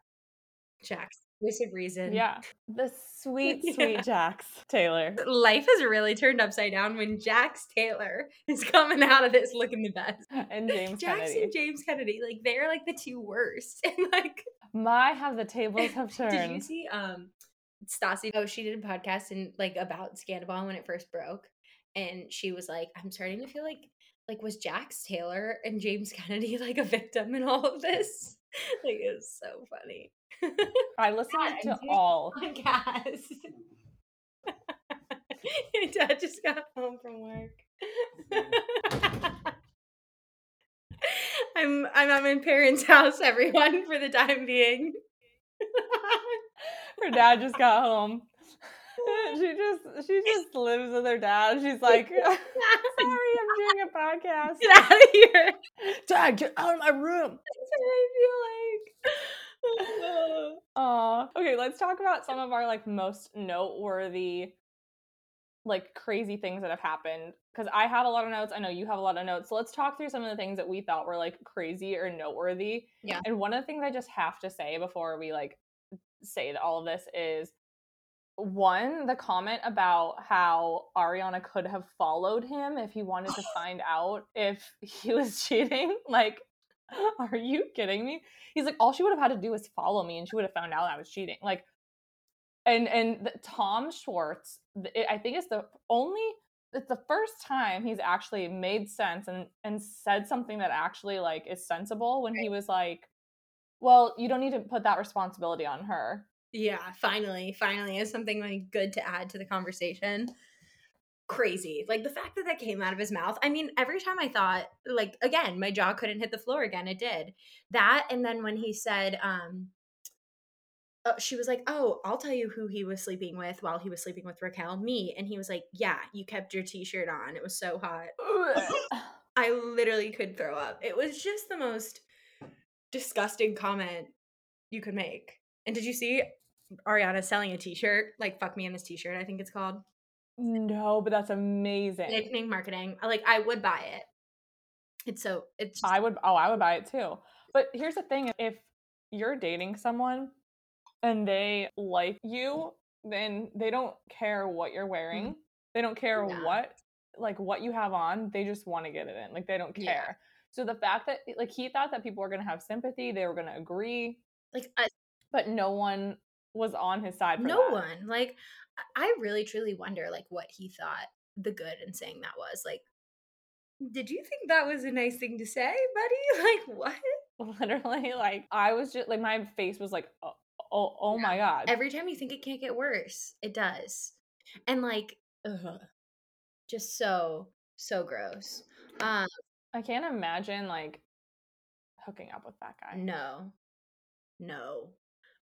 jack's voice of reason Yeah. The sweet, *laughs* Yeah. sweet Jax Taylor. life has really turned upside down when jax taylor is coming out of this looking the best *laughs* And *laughs* James jax Kennedy. and james kennedy like they're like the two worst and like My have the tables have turned. Did you see um Stassi? Oh, she did a podcast and like about Scandal when it first broke, and she was like, "I'm starting to feel like like was Jax Taylor and James *laughs* Kennedy like a victim in all of this? *laughs* like it was so funny." *laughs* I listened Yeah, to James- all. Podcast. My dad just got home from work. I'm I'm at my parents' house, everyone, for the time being. *laughs* Her dad just got home. *laughs* she just she just lives with her dad. She's like, *laughs* sorry, I'm doing a podcast. Get out of here. Dad, get out of my room. That's what I feel like. Aw. Okay, let's talk about some of our like most noteworthy like crazy things that have happened because I have a lot of notes. I know you have a lot of notes. So let's talk through some of the things that we thought were like crazy or noteworthy. Yeah. And one of the things I just have to say before we like say that all of this is one, the comment about how Ariana could have followed him if he wanted to *laughs* find out if he was cheating. *laughs* Like, are you kidding me? He's like, all she would have had to do was follow me and she would have found out I was cheating. Like, and and the, Tom Schwartz, I think it's the only it's the first time he's actually made sense and and said something that actually like is sensible when he was like, well, you don't need to put that responsibility on her. Yeah, finally, finally is something like good to add to the conversation. Crazy. Like the fact that that came out of his mouth. I mean, every time I thought like again, my jaw couldn't hit the floor again. It did. That and then when he said um uh, she was like, "Oh, I'll tell you who he was sleeping with while he was sleeping with Raquel, me." And he was like, "Yeah, you kept your t-shirt on. It was so hot." *laughs* I literally could throw up. It was just the most disgusting comment you could make. And did you see Ariana selling a t-shirt? Like fuck me in this t-shirt, I think it's called. no, but that's amazing. Nickname marketing. Like I would buy it. It's so it's just, I would oh, I would buy it too. But here's the thing, if you're dating someone and they like you, then they don't care what you're wearing. They don't care Yeah. what like what you have on. They just want to get it in. Like they don't care. Yeah. So the fact that like he thought that people were going to have sympathy, they were going to agree, like uh, but no one was on his side for no that. one. Like I- I really truly wonder like what he thought the good in saying that was. Like did you think that was a nice thing to say, buddy? *laughs* Like what? Literally like I was just like my face was like oh oh, oh my god. Every time you think it can't get worse, it does. And like ugh, just so so gross. Um I can't imagine like hooking up with that guy. No. No.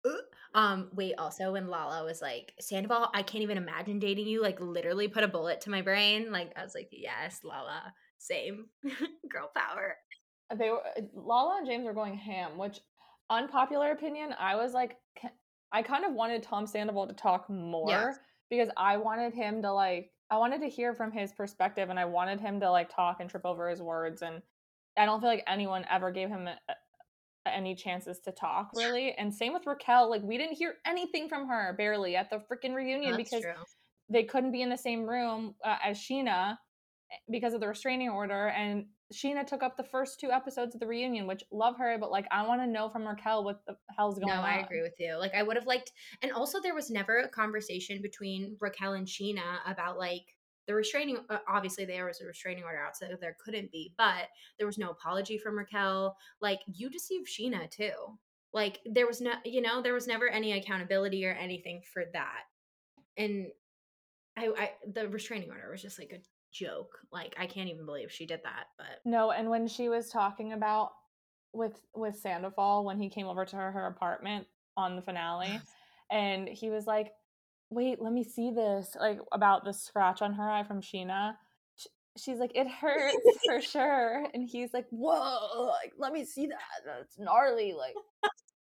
Uh, Um, wait, also when Lala was like, Sandoval, I can't even imagine dating you, like literally put a bullet to my brain. Like I was like, yes, Lala, same. *laughs* Girl power. They were Lala and James were going ham, which unpopular opinion, I was like I kind of wanted Tom Sandoval to talk more Yes. because I wanted him to like I wanted to hear from his perspective and I wanted him to like talk and trip over his words and I don't feel like anyone ever gave him a, a- any chances to talk really. And same with Raquel, like we didn't hear anything from her barely at the freaking reunion That's because true. they couldn't be in the same room uh, as Scheana eh, because of the restraining order and Scheana took up the first two episodes of the reunion which love her but like I want to know from Raquel what the hell's going No, on. No, I agree with you. Like I would have liked and also there was never a conversation between Raquel and Scheana about like the restraining uh, obviously there was a restraining order out so there couldn't be, but there was no apology from Raquel. Like you deceived Scheana too. Like there was no you know, there was never any accountability or anything for that. And I I the restraining order was just like a joke. Like I can't even believe she did that, but No, and when she was talking about with with Sandoval when he came over to her, her apartment on the finale *sighs* and he was like, "Wait, let me see this." Like about the scratch on her eye from Scheana. She's like, "It hurts *laughs* for sure." And he's like, "Whoa, like let me see that. That's gnarly." Like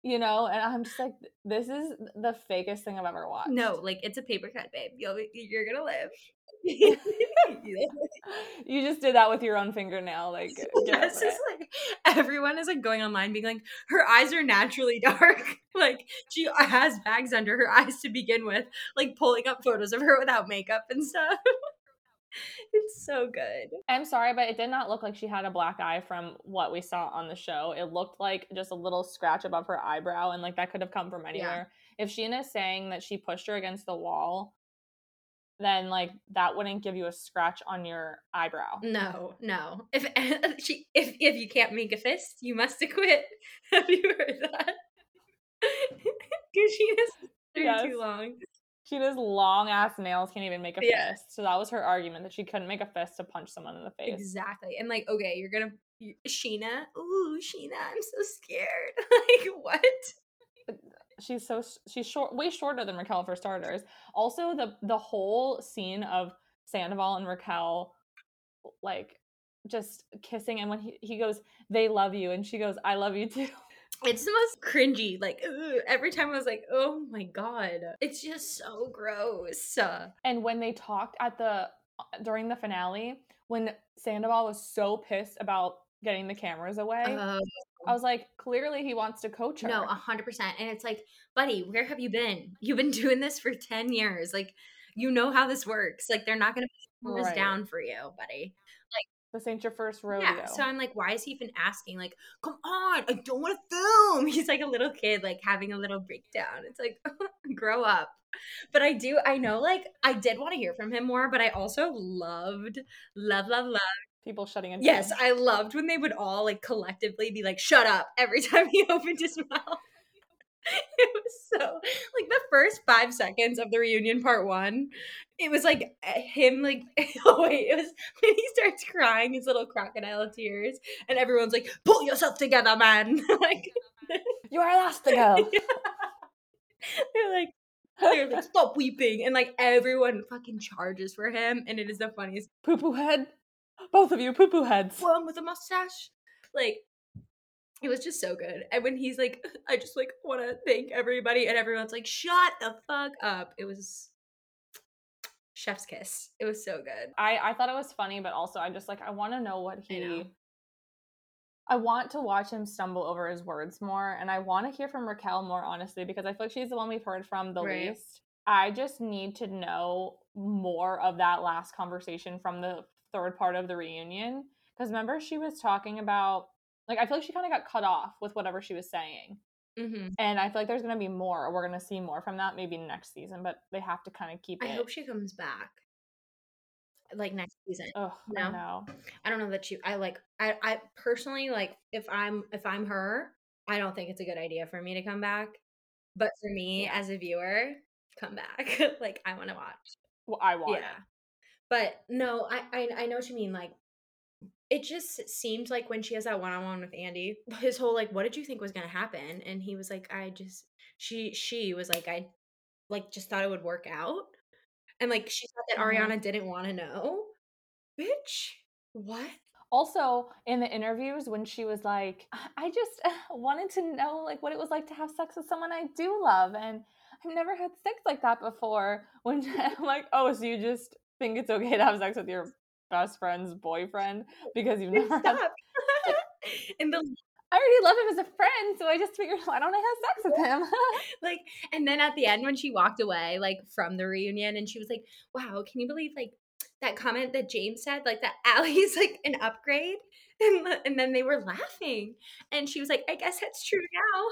you know, and I'm just like, this is the fakest thing I've ever watched. no, like it's a paper cut, babe. You'll you're gonna live. *laughs* you just did that with your own fingernail. Like, *laughs* get Yes, over it. like everyone is like going online being like, her eyes are naturally *laughs* dark. like she has bags under her eyes to begin with, like pulling up photos of her without makeup and stuff. it's so good. I'm sorry, but it did not look like she had a black eye from what we saw on the show. It looked like just a little scratch above her eyebrow, and like that could have come from anywhere. If Scheana is saying that she pushed her against the wall, then like that wouldn't give you a scratch on your eyebrow. No, no. If *laughs* she if if you can't make a fist, you must acquit. *laughs* Have you heard that? *laughs* Because she is too Yes. long. Scheana's long ass nails can't even make a Yeah. fist. So that was her argument that she couldn't make a fist to punch someone in the face. Exactly. And like, okay, you're gonna you, Scheana. Ooh, Scheana, I'm so scared. like, what? She's so she's short way shorter than Raquel for starters. Also the the whole scene of Sandoval and Raquel like just kissing and when he, he goes they love you and she goes I love you too. It's the most cringy. Like, ugh, every time I was like, oh my god, it's just so gross. Uh, And when they talked at the during the finale when Sandoval was so pissed about getting the cameras away, uh, I was like clearly he wants to coach her. no, a hundred percent. And it's like, buddy, where have you been? You've been *laughs* doing this for ten years. Like, you know how this works. Like, they're not gonna put this down for you, buddy. Like, this ain't your first rodeo. Yeah. So I'm like, why is he even asking? Like, come on, I don't want to film. *laughs* He's like a little kid, like having a little breakdown. It's like, *laughs* grow up. But I do, I know, like, I did want to hear from him more, but I also loved, love, love, love. People shutting it Yes, down. I loved when they would all like collectively be like, shut up every *laughs* time he opened his mouth. *laughs* It was so like the first five seconds of the reunion part one, it was like him like *laughs* oh wait, it was when he starts crying his little crocodile tears, and everyone's like, pull yourself together, man. like You are Elastigirl. they're like they're like, stop weeping, and like everyone fucking charges for him, and it is the funniest poo poo head. Both of you poo poo heads. one with a mustache. Like it was just so good. And when he's like, *laughs* I just like want to thank everybody, and everyone's like, shut the fuck up. It was chef's kiss. It was so good. I I thought it was funny, but also I just like I want to know what I know. he. I want to watch him stumble over his words more, and I want to hear from Raquel more honestly because I feel like she's the one we've heard from the Right. least. I just need to know more of that last conversation from the third part of the reunion because remember she was talking about like I feel like she kind of got cut off with whatever she was saying. Mm-hmm. And I feel like there's gonna be more, or we're gonna see more from that maybe next season, but they have to kind of keep I it. hope she comes back. Like next season. Ugh, No. I know. I don't know that she I like I I personally like if I'm if I'm her, I don't think it's a good idea for me to come back. But for me Yeah. as a viewer, come back. *laughs* like I want to watch. Well, I want. yeah but no I, I i know what you mean like it just seemed like when she has that one-on-one with andy *laughs* his whole like what did you think was gonna happen and he was like i just she she was like I like just thought it would work out. And like she thought that Mhm. Ariana didn't want to know. Bitch, what? Also, in the interviews, when she was like, "I- just *laughs* wanted to know like what it was like to have sex with someone I do love, and I've never had sex like that before. *laughs* When I'm like, oh, so you just think it's okay to have sex with your best friend's boyfriend because you've never had Stop. and *laughs* the I already love him as a friend, so I just figured why don't I have sex with him? *laughs* like and then at the end when she walked away like from the reunion and she was like wow can you believe like that comment that james said like that *laughs* ally's like an upgrade and, and then they were laughing and she was like i guess that's true now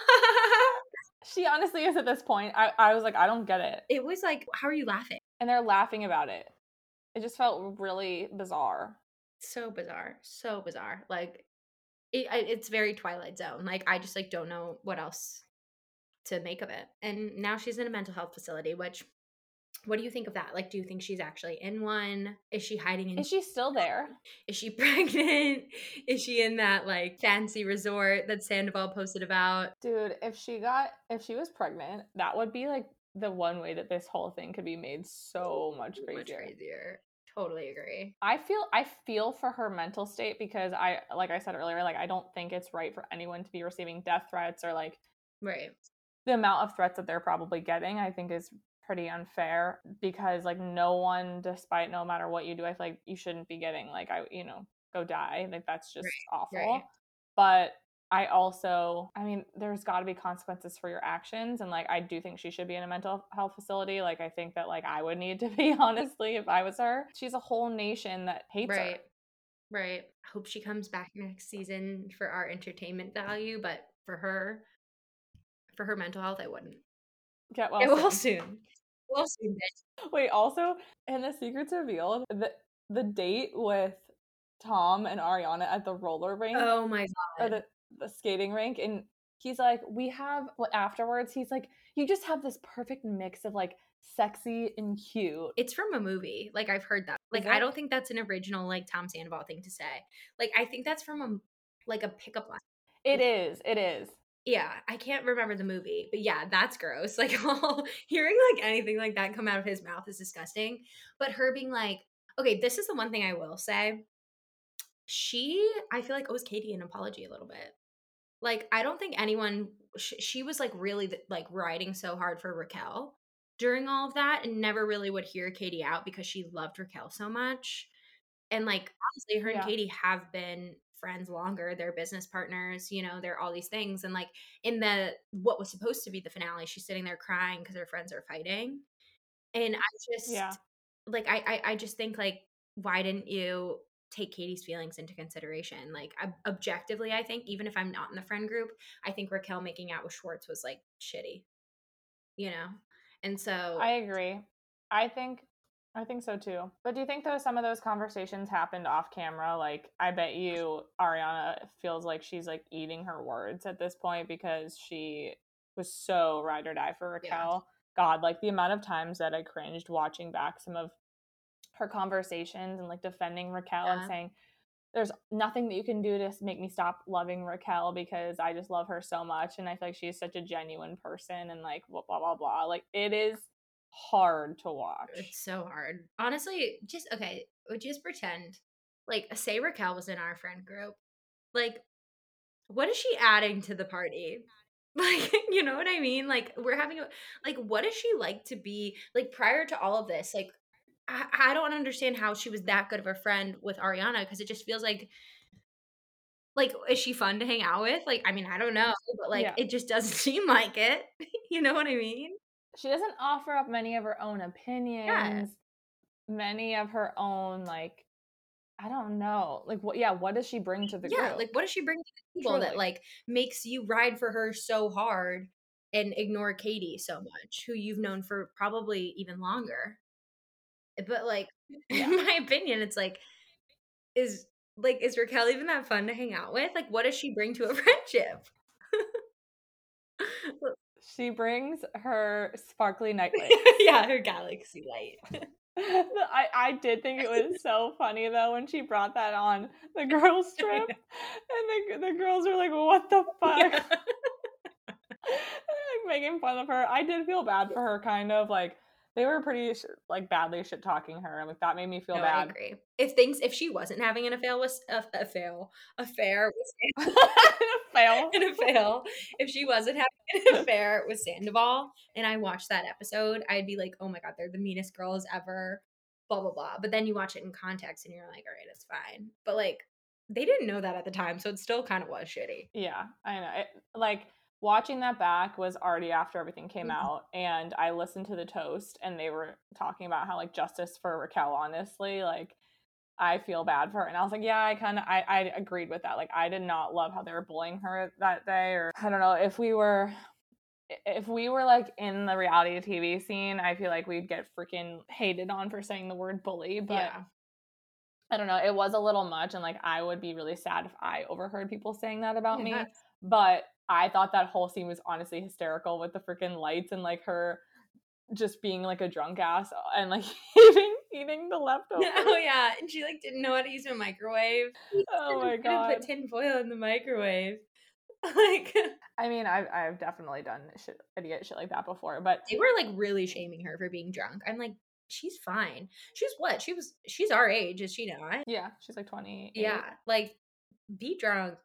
she honestly is at this point. I, I was like, I don't get it. it was like how are you laughing And they're laughing about it. It just felt really bizarre. so bizarre so bizarre like it, it's very twilight zone like i just like don't know what else to make of it and now she's in a mental health facility which what do you think of that like do you think she's actually in one is she hiding in Is she still there? Is she *laughs* pregnant? Is she in that like fancy resort that Sandoval posted about? Dude, if she got if she was pregnant, that would be like the one way that this whole thing could be made so much crazier. Much crazier. Totally agree. I feel I feel for her mental state because I like I said earlier, like I don't think it's right for anyone to be receiving death threats or like Right. the amount of threats that they're probably getting, I think is pretty unfair because like no one, despite no matter what you do, I feel like you shouldn't be getting like I you know, go die. Like that's just awful. right. But I also, I mean, there's got to be consequences for your actions, and like I do think she should be in a mental health facility. Like I think that like I would need to be *laughs* honestly if I was her. She's a whole nation that hates her. Right. Right. Hope she comes back next season for our entertainment value, but for her for her mental health, I wouldn't. Get well. *laughs* Get well soon. soon. Well soon, bitch. Wait, also, in the secrets revealed, the the date with Tom and Ariana at the roller rink Oh my god. the, the skating rink, and he's like, we have what afterwards. He's like, you just have this perfect mix of like sexy and cute. It's from a movie. Like I've heard that. Like I don't think that's an original like Tom Sandoval thing to say. Like I think that's from a like a pickup line. It is. It is. Yeah, I can't remember the movie, but yeah, that's gross. *laughs* Like hearing like anything like that come out of his mouth is disgusting. But her being like, okay, this is the one thing I will say. She, I feel like owes Katie an apology a little bit. Like I don't think anyone. Sh- she was like really like riding so hard for Raquel during all of that, and never really would hear Katie out because she loved Raquel so much. And like honestly, her Yeah. and Katie have been friends longer. They're business partners. You know, they're all these things. And like in the what was supposed to be the finale, she's sitting there crying because her friends are fighting. And I just Yeah. like I, I I just think like why didn't you take Katie's feelings into consideration? Like ob- objectively, I think even if I'm not in the friend group, I think Raquel making out with Schwartz was like shitty. You know? And so I agree. I think I think so too. But do you think though some of those conversations happened off camera? Like I bet you Ariana feels like she's like eating her words at this point because she was so ride or die for Yeah. Raquel. God, like the amount of times that I cringed watching back some of her conversations and like defending Raquel and saying there's nothing that you can do to make me stop loving Raquel because I just love her so much and I feel like she's such a genuine person and like blah blah blah blah. Like it is hard to watch. It's so hard. Honestly, just okay, uh, just pretend like say Raquel was in our friend group. Like what is she adding to the party? *laughs* Like, you know what I mean? Like we're having a like what is she like to be like prior to all of this? Like I, I don't understand how she was that good of a friend with Ariana because it just feels like like is she fun to hang out with? Like I mean, I don't know, but like Yeah. it just doesn't *laughs* seem like it. *laughs* you know what I mean? She doesn't offer up many of her own opinions, many of her own like I don't know. Like what yeah, what does she bring to the yeah, group? like what does she bring to the table that like makes you ride for her so hard and ignore Katie so much, who you've known for probably even longer? But like, *laughs* Yeah. in my opinion, it's like, is like is Raquel even that fun to hang out with? Like, what does she bring to a *laughs* friendship? she brings her sparkly *laughs* nightlight. yeah, her galaxy light. I, I did think it was so funny though when she brought that on the girls oh, trip and the, the girls were like what the fuck Yeah. like making fun of her. I did feel bad for her, kind of like they were pretty sh- like badly shit talking her. Like that made me feel no, bad. I agree. If things, if she wasn't having an affair with a, a fail, affair with *laughs* Fail. an affair, if she wasn't having an *laughs* affair with Sandoval, and I watched that episode, I'd be like, oh my god, they're the meanest girls ever. Blah blah blah. But then you watch it in context, and you're like, all right, it's fine. But like, they didn't know that at the time, so it still kind of was shitty. Yeah, I know. It, like watching that back was already after everything came Mhm. out, and I listened to the toast, and they were talking about how like justice for Raquel. Honestly, like I feel bad for her, and I was like, yeah, I kind of I I agreed with that. Like I did not love how they were bullying her that day, or I don't know if we were. If we were like in the reality TV scene, I feel like we'd get freaking hated on for saying the word bully. But yeah, I don't know, it was a little much, and like I would be really sad if I overheard people saying that about Yeah, me. But I thought that whole scene was honestly hysterical with the freaking lights and like her just being like a drunk ass uh, and like *laughs* eating eating the *laughs* oh, leftovers. oh yeah, and she like didn't know how to use a microwave. *laughs* Oh my god. Put tin foil in the microwave. Like I mean, I've I've definitely done shit idiot shit like that before, but they were like really shaming her for being drunk. I'm like, she's fine. She's what? She was. She's our age, is she not? yeah, she's like twenty. Yeah, like be drunk.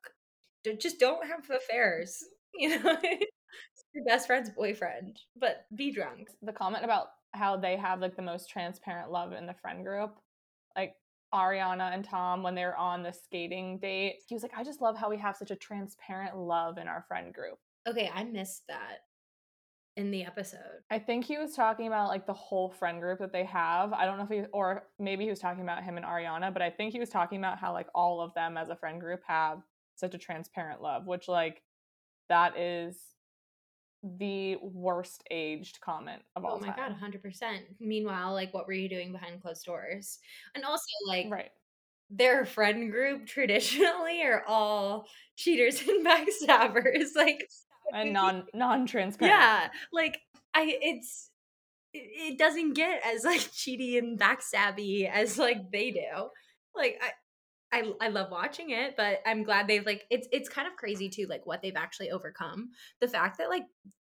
Just don't have affairs. *laughs* You know, *laughs* your best friend's boyfriend, but be drunk. the comment about how they have like the most transparent love in the friend group like ariana and tom when they're on the skating date he was like i just love how we have such a transparent love in our friend group Okay, I missed that in the episode. i think he was talking about like the whole friend group that they have i don't know if he or maybe he was talking about him and ariana but i think he was talking about how like all of them as a friend group have such a transparent love which like that is the worst aged comment of oh all Oh my time god, 100%. Meanwhile, like what were you doing behind closed doors? And also like right their friend group traditionally are all cheaters *laughs* and backstabbers like and non non-transparent yeah like i it's it, it doesn't get as like cheaty and backstabby as like they do like i I, I love watching it, but I'm glad they've like it's it's kind of crazy too, like what they've actually overcome. The fact that like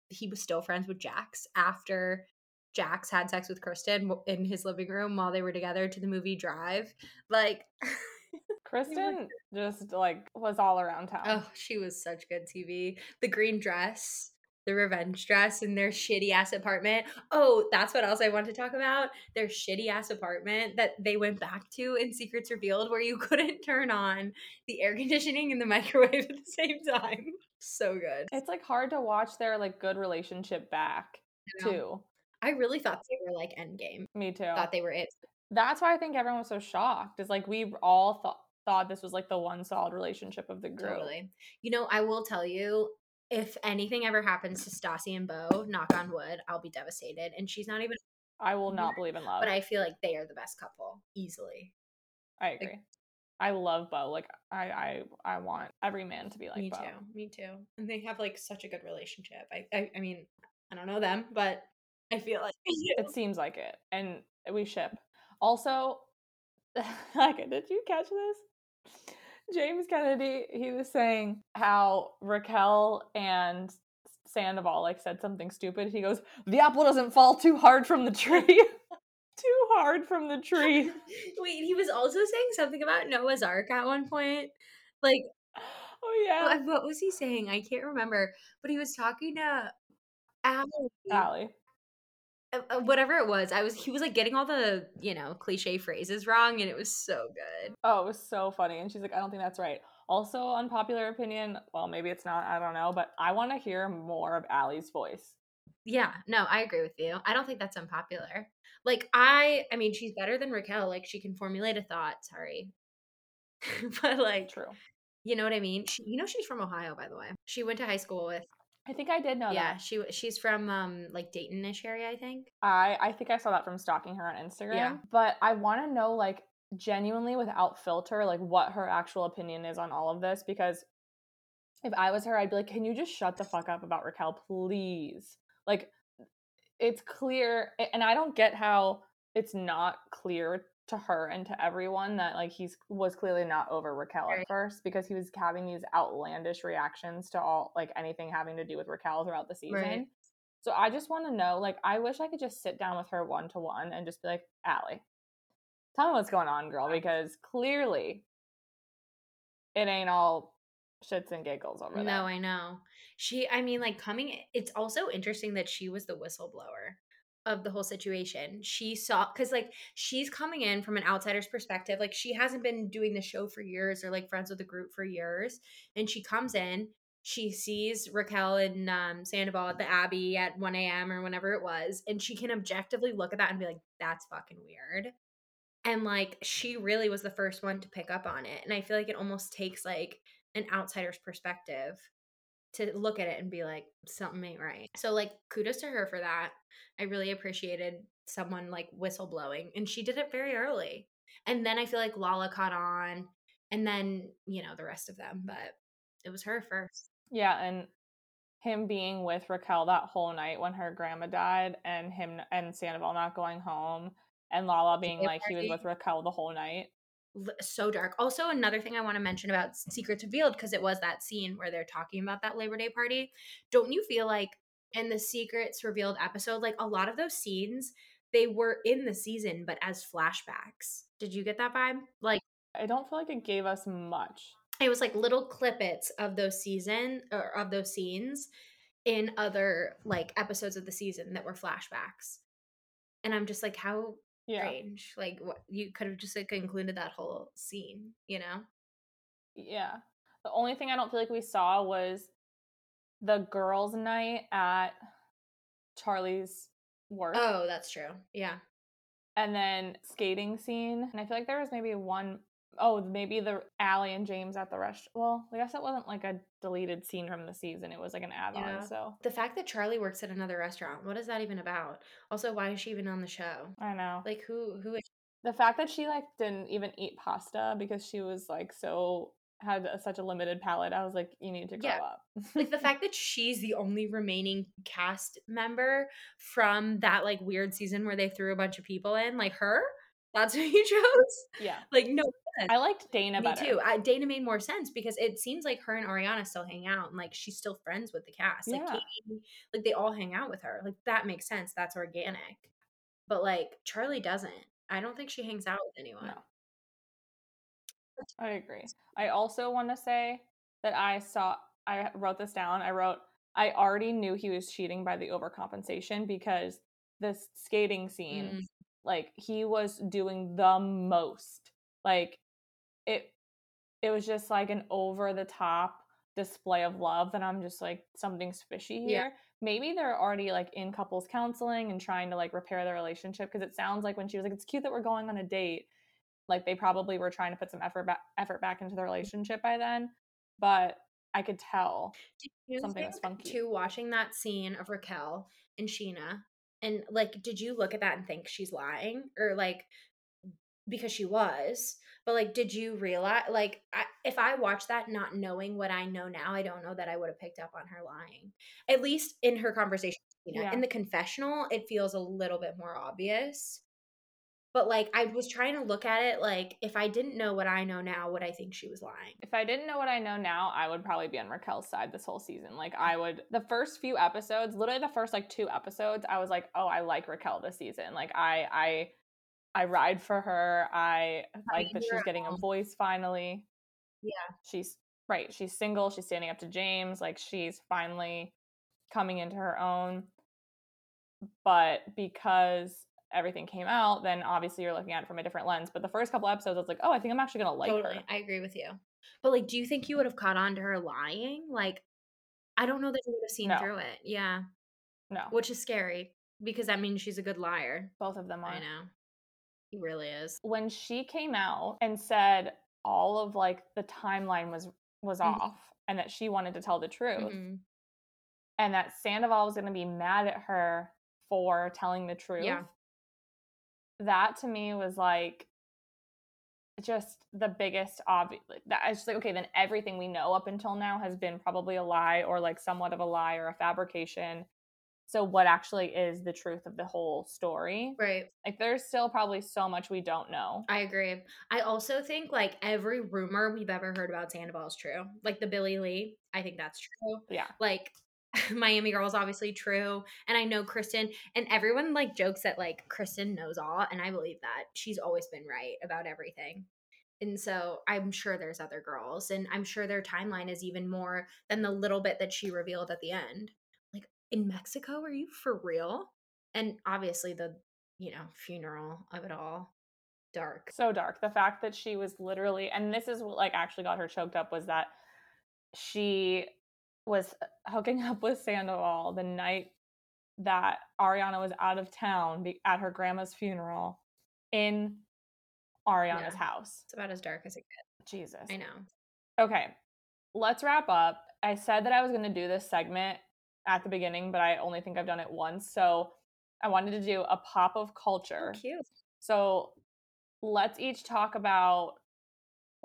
he was still friends with Jax after Jax had sex with Kristen in his living room while they were together to the movie Drive. Like *laughs* Kristen just like was all around town. Oh, she was such good TV. The green dress, the revenge dress in their shitty ass apartment. Oh, that's what else I want to talk about. Their shitty ass apartment that they went back to in Secrets Revealed where you *laughs* couldn't turn on the air conditioning and the microwave at the same time. So good. It's like hard to watch their like good relationship back too. I really thought they were like endgame. Me too. Thought they were it. That's why I think everyone was so shocked. Is like we all thought thought this was like the one solid relationship of the group. Totally. You know, I will tell you, if anything ever happens to Stassi and Beau, knock on wood, I'll be devastated. And she's not even I will not believe in love. but I feel like they are the best couple easily. I agree. I love Beau. Like I I I want every man to be like me Beau. too. Me too. And they have like such a good relationship. I, I, I mean, I don't know them, but I feel like *laughs* It seems like it, and we ship. Also, *laughs* like, did you catch this? James Kennedy, he was saying how Raquel and Sandoval like said something stupid. He goes, "The apple doesn't fall too hard from the tree." *laughs* too hard from the tree. *laughs* Wait, he was also saying something about Noah's Ark at one point. Like, Oh yeah, what, what was he saying? I can't remember. But he was talking to Ally. Ally. Uh, uh, whatever it was. I was he was like getting all the you know cliche phrases wrong, and it was so good. Oh, it was so funny. And she's like, I don't think that's right. Also, unpopular opinion. Well, maybe it's not. I don't know. But I want to hear more of Ally's voice. Yeah, no, I agree with you. I don't think that's unpopular. Like I, I mean, she's better than Raquel. Like she can formulate a thought. Sorry, *laughs* but like True. You know what I mean? She, you know she's from Ohio, by the way. She went to high school with. I think I did know yeah, that. she she's from um like Dayton-ish area, I think. I I think I saw that from stalking her on Instagram. Yeah. But I want to know like genuinely without filter like what her actual opinion is on all of this because if I was her I'd be like can you just shut the fuck up about Raquel please? Like it's clear and I don't get how it's not clear to her and to everyone that like he's was clearly not over Raquel at first because he was having these outlandish reactions to all like anything having to do with Raquel throughout the season. Right. So I just want to know, like, I wish I could just sit down with her one to one and just be like, Ally, tell me what's going on, girl, because clearly it ain't all shits and giggles over No, there. No, I know. She, I mean, like coming, it's also interesting that she was the whistleblower of the whole situation. She saw, because like she's coming in from an outsider's perspective. Like she hasn't been doing the show for years or like friends with the group for years. And she comes in, she sees Raquel and um, Sandoval at the Abbey at 1 a.m. or whenever it was. And she can objectively look at that and be like, that's fucking weird. And like she really was the first one to pick up on it. And I feel like it almost takes like an outsider's perspective to look at it and be like, something ain't right. So like kudos to her for that. I really appreciated someone like whistleblowing. And she did it very early. And then I feel like Lala caught on and then, you know, the rest of them. But it was her first. Yeah, and him being with Raquel that whole night when her grandma died, and him and Sandoval not going home, and Lala being like he was with Raquel the whole night. So dark. Also, another thing I want to mention about Secrets Revealed, because it was that scene where they're talking about that Labor Day party. Don't you feel like in the Secrets Revealed episode, like a lot of those scenes, they were in the season, but as flashbacks? Did you get that vibe? Like, I don't feel like it gave us much. it was like little clippets of those season or of those scenes in other like episodes of the season that were flashbacks. And I'm just like, how Yeah, strange. Like, what you could have just like included that whole scene, you know? yeah. The only thing I don't feel like we saw was the girls' night at Charli's work. Oh, that's true. Yeah. and then skating scene. And I feel like there was maybe one oh maybe the Ally and James at the restaurant. Well, I guess that wasn't like a deleted scene from the season. It was like an add-on. Yeah. So The fact that Charli works at another restaurant, what is that even about? Also, why is she even on the show? I know Like, who who is the fact that she like didn't even eat pasta because she was like so had a, such a limited palate. I was like, you need to grow Yeah. up. like the *laughs* fact that she's the only remaining cast member from that like weird season where they threw a bunch of people in, like her? That's who you *laughs* chose? yeah, Like, no, I liked Dayna me better. too. I, Dayna made more sense because it seems like her and Ariana still hang out and like she's still friends with the cast. Like Yeah. Katie, like they all hang out with her. Like that makes sense. That's organic. But like Charli doesn't. I don't think she hangs out with anyone. No. I agree. I also want to say that I saw, I wrote this down. I wrote, I already knew he was cheating by the overcompensation because this skating scene, Mm. Like he was doing the most. Like it, it was just like an over the top display of love that I'm just like something's fishy Yeah. here. Maybe they're already like in couples counseling and trying to like repair their relationship because it sounds like when she was like, it's cute that we're going on a date like they probably were trying to put some effort back effort back into the relationship by then but i could tell Something was funky. Too watching that scene of Raquel and Scheana, and like, did you look at that and think she's lying, or like, because she was, but like, did you realize, like, I, if I watched that not knowing what I know now, I don't know that I would have picked up on her lying. At least in her conversation, with Scheana. Yeah. in the confessional, it feels a little bit more obvious. But like, I was trying to look at it like, if I didn't know what I know now, would I think she was lying? if i didn't know what i know now i would probably be on raquel's side this whole season. Like mm. i would the first few episodes literally the first like two episodes i was like oh i like raquel this season. Like i i i ride for her. I like that she's getting a voice finally. Yeah. she's right she's single she's standing up to james like she's finally coming into her own. But because everything came out then obviously you're looking at it from a different lens but the first couple episodes i was like oh i think i'm actually gonna like totally. her I agree with you. But like, do you think you would have caught on to her lying? Like, I don't know that you would have seen No. through it. Yeah. no Which is scary because that means she's a good liar. both of them are I know. He really is. when she came out and said all of like the timeline was was Mhm. off and that she wanted to tell the truth Mhm. and that Sandoval was going to be mad at her for telling the truth. Yeah. That to me was like just the biggest obvious that I was just like okay then everything we know up until now has been probably a lie or like somewhat of a lie or a fabrication So, what actually is the truth of the whole story? Right. Like, there's still probably so much we don't know. I agree. I also think like every rumor we've ever heard about Sandoval is true. Like the Billie Lee, I think that's true. Yeah. Like *laughs* Miami Girl is obviously true. And I know Kristen and everyone like jokes that like Kristen knows all. And I believe that. She's always been right about everything. And so I'm sure there's other girls. And I'm sure their timeline is even more than the little bit that she revealed at the end. Like in Mexico, are you for real? And obviously the, you know, funeral of it all. Dark. So dark. The fact that she was literally, and this is what like actually got her choked up was that she was uh, hooking up with Sandoval the night that Ariana was out of town be- at her grandma's funeral in Ariana's Yeah. house. It's about as dark as it gets. Jesus. I know. Okay, let's wrap up. I said that I was going to do this segment at the beginning, but I only think I've done it once. So I wanted to do a pop of culture. Cute. So let's each talk about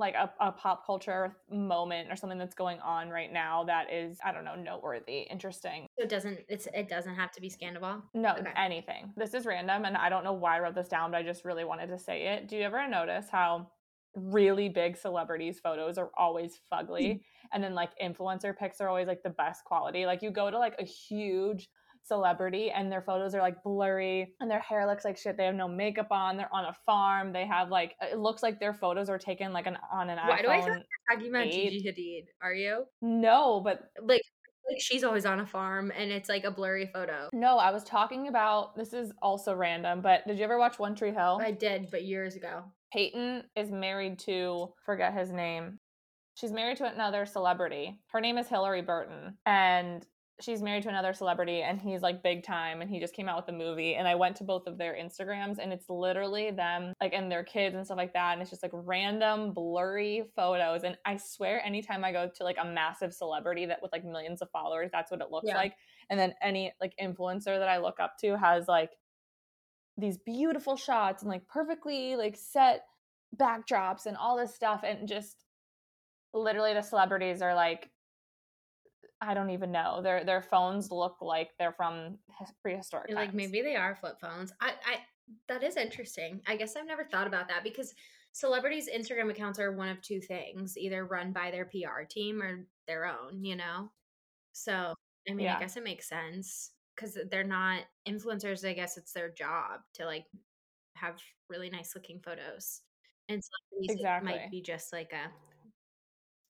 like a, a pop culture moment or something that's going on right now that is, I don't know, noteworthy, interesting. So it doesn't it's it doesn't have to be Scandoval. No, Okay. anything. This is random and I don't know why I wrote this down, but I just really wanted to say it. Do you ever notice how really big celebrities' photos are always fugly hmm. and then like influencer pics are always like the best quality? Like you go to like a huge celebrity and their photos are like blurry and their hair looks like shit. They have no makeup on. They're on a farm. They have like it looks like their photos are taken like an on an Why iPhone. do I feel like you're talking about eight. Gigi Hadid? Are you? no, but Like like she's always on a farm and it's like a blurry photo. no, I was talking about this is also random, but did you ever watch One Tree Hill? I did, but years ago. Peyton is married to forget his name. She's married to another celebrity. Her name is Hilarie Burton. And she's married to another celebrity and he's like big time and he just came out with a movie and I went to both of their Instagrams and it's literally them like and their kids and stuff like that and it's just like random blurry photos and I swear anytime I go to like a massive celebrity that with like millions of followers that's what it looks Yeah. like and then any like influencer that I look up to has like these beautiful shots and like perfectly like set backdrops and all this stuff and just literally the celebrities are like I don't even know. Their their phones look like they're from prehistoric You're like maybe they are flip phones. I I that is interesting. I guess I've never thought about that because celebrities' Instagram accounts are one of two things, either run by their PR team or their own, you know? So I mean, Yeah. I guess it makes sense. Because they're not influencers, I guess it's their job to like have really nice looking photos. And celebrities it Exactly. might be just like a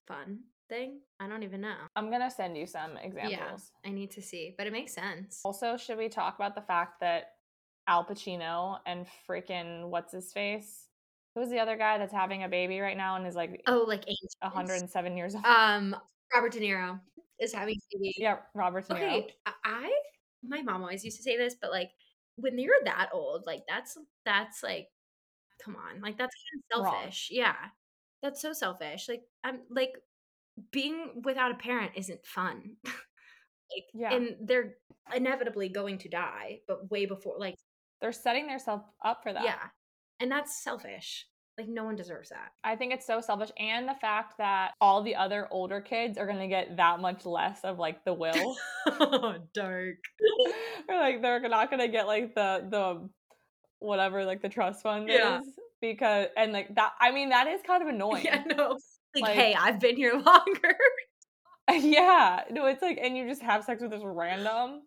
fun thing. I don't even know. I'm gonna send you some examples. Yeah, I need to see, but it makes sense. Also, should we talk about the fact that Al Pacino and freaking what's his face? Who's the other guy that's having a baby right now and is like Oh, like ancients? 107 years old? Um, Robert De Niro is having a baby. yeah, Robert De Niro. Okay, I- my mom always used to say this, but like when you're that old, like that's that's like, come on, like that's kind of Wrong. selfish. Yeah, that's so selfish. Like I'm like being without a parent isn't fun. *laughs* like, Yeah. and they're inevitably going to die, but way before, like, They're setting themselves up for that. yeah, and that's selfish. Like no one deserves that. I think it's so selfish. And the fact that all the other older kids are going to get that much less of like the will. *laughs* Dark. *laughs* or like they're not going to get like the, the, whatever like the trust fund Yeah. is. Because, and like that, I mean, that is kind of annoying. Yeah, no. Like, Like- hey, I've been here *laughs* longer. *laughs* yeah. No, it's like, and you just have sex with this random.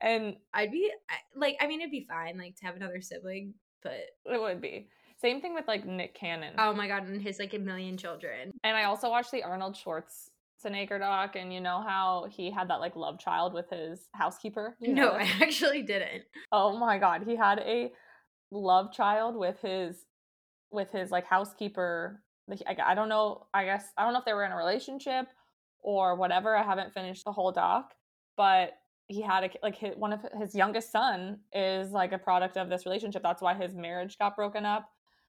And I'd be I- like, I mean, it'd be fine, like to have another sibling, but it would be. Same thing with like Nick Cannon. oh my god, and his like a million children. And I also watched the Arnold Schwarzenegger doc, and you know how he had that like love child with his housekeeper. You *laughs* know No. I actually didn't. Oh my god, he had a love child with his with his like housekeeper. I, I don't know. I guess I don't know if they were in a relationship or whatever. I haven't finished the whole doc, but he had a like his, one of his youngest son is like a product of this relationship. That's why his marriage got broken up.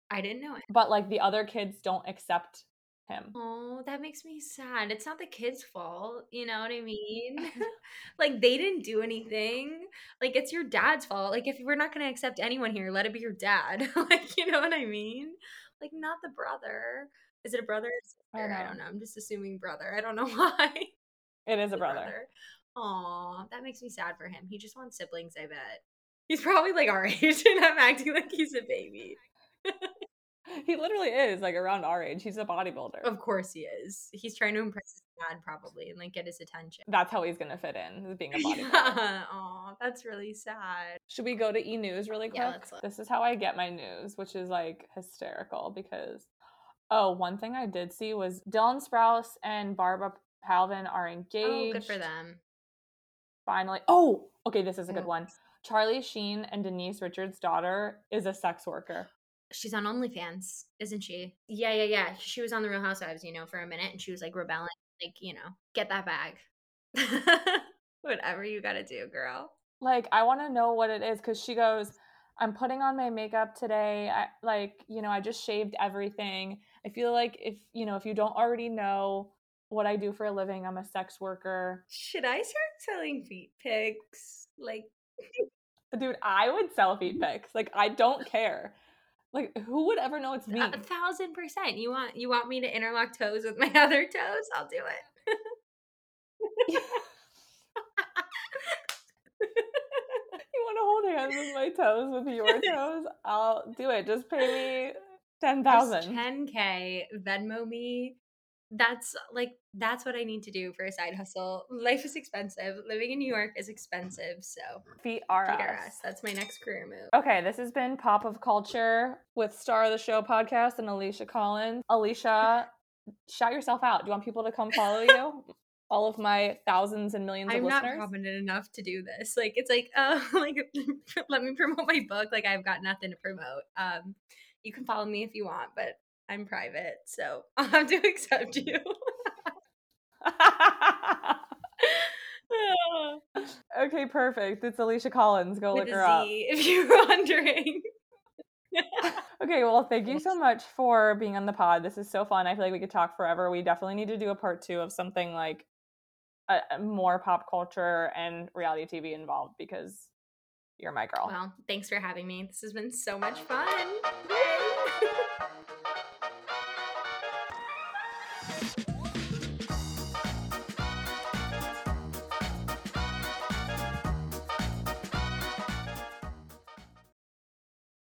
I didn't know it. But like the other kids don't accept him. Oh, that makes me sad. It's not the kids' fault. You know what I mean? *laughs* *laughs* like they didn't do anything. Like it's your dad's fault. Like if we're not gonna accept anyone here, let it be your dad. *laughs* like you know what I mean? Like not the brother. Is it a brother? or I sister? I don't know. I'm just assuming brother. I don't know *laughs* why. It is a The brother. Aw, that makes me sad for him. He just wants siblings, I bet. He's probably like our *laughs* age, and I'm acting like he's a baby. *laughs* he literally is like around our age. He's a bodybuilder. Of course he is. He's trying to impress his dad probably and like get his attention. That's how he's gonna fit in, being a. *laughs* Yeah. Aw, that's really sad. Should we go to e news really quick? Yeah, let's look. This is how I get my news, which is like hysterical because oh, one thing I did see was Dylan Sprouse and Barbara Palvin are engaged. Oh, good for them. Finally. Oh, okay, this is a good Oh. one. Charlie Sheen and Denise Richards' daughter is a sex worker. She's on OnlyFans, isn't she? Yeah, yeah, yeah. She was on the Real Housewives, you know, for a minute, and she was like rebelling, like you know, get that bag. *laughs* Whatever you gotta do, girl. like i want to know what it is because she goes i'm putting on my makeup today I, like you know i just shaved everything i feel like if you know if you don't already know what i do for a living i'm a sex worker Should I start selling feet pics? Like, *laughs* dude i would sell feet pics like i don't care like who would ever know it's me a thousand percent. You want you want me to interlock toes with my *laughs* other toes? I'll do it. *laughs* *laughs* you want to hold hands with my toes with your toes i'll do it just pay me 10000 Ten k Venmo me. That's like that's what I need to do for a side hustle. Life is expensive. Living in New York is expensive. So feet are feed our us. us. That's my next career move. Okay, this has been Pop of Culture with Star of the Show podcast and Alicia Collins. Alicia, shout yourself out. Do you want people to come follow you? *laughs* All of my thousands and millions of I'm not listeners. confident enough to do this. Like it's like, oh, *laughs* like *laughs* let me promote my book. Like I've got nothing to promote. Um, you can follow me if you want, but I'm private, so *laughs* I'll have to accept you. *laughs* okay, perfect. It's Alicia Collins. Go With look her up. *laughs* If you're wondering. Okay, well, thank you so much for being on the pod. This is so fun. I feel like we could talk forever. We definitely need to do a part two of something like a, more pop culture and reality TV involved because you're my girl. Well, thanks for having me. This has been so much fun.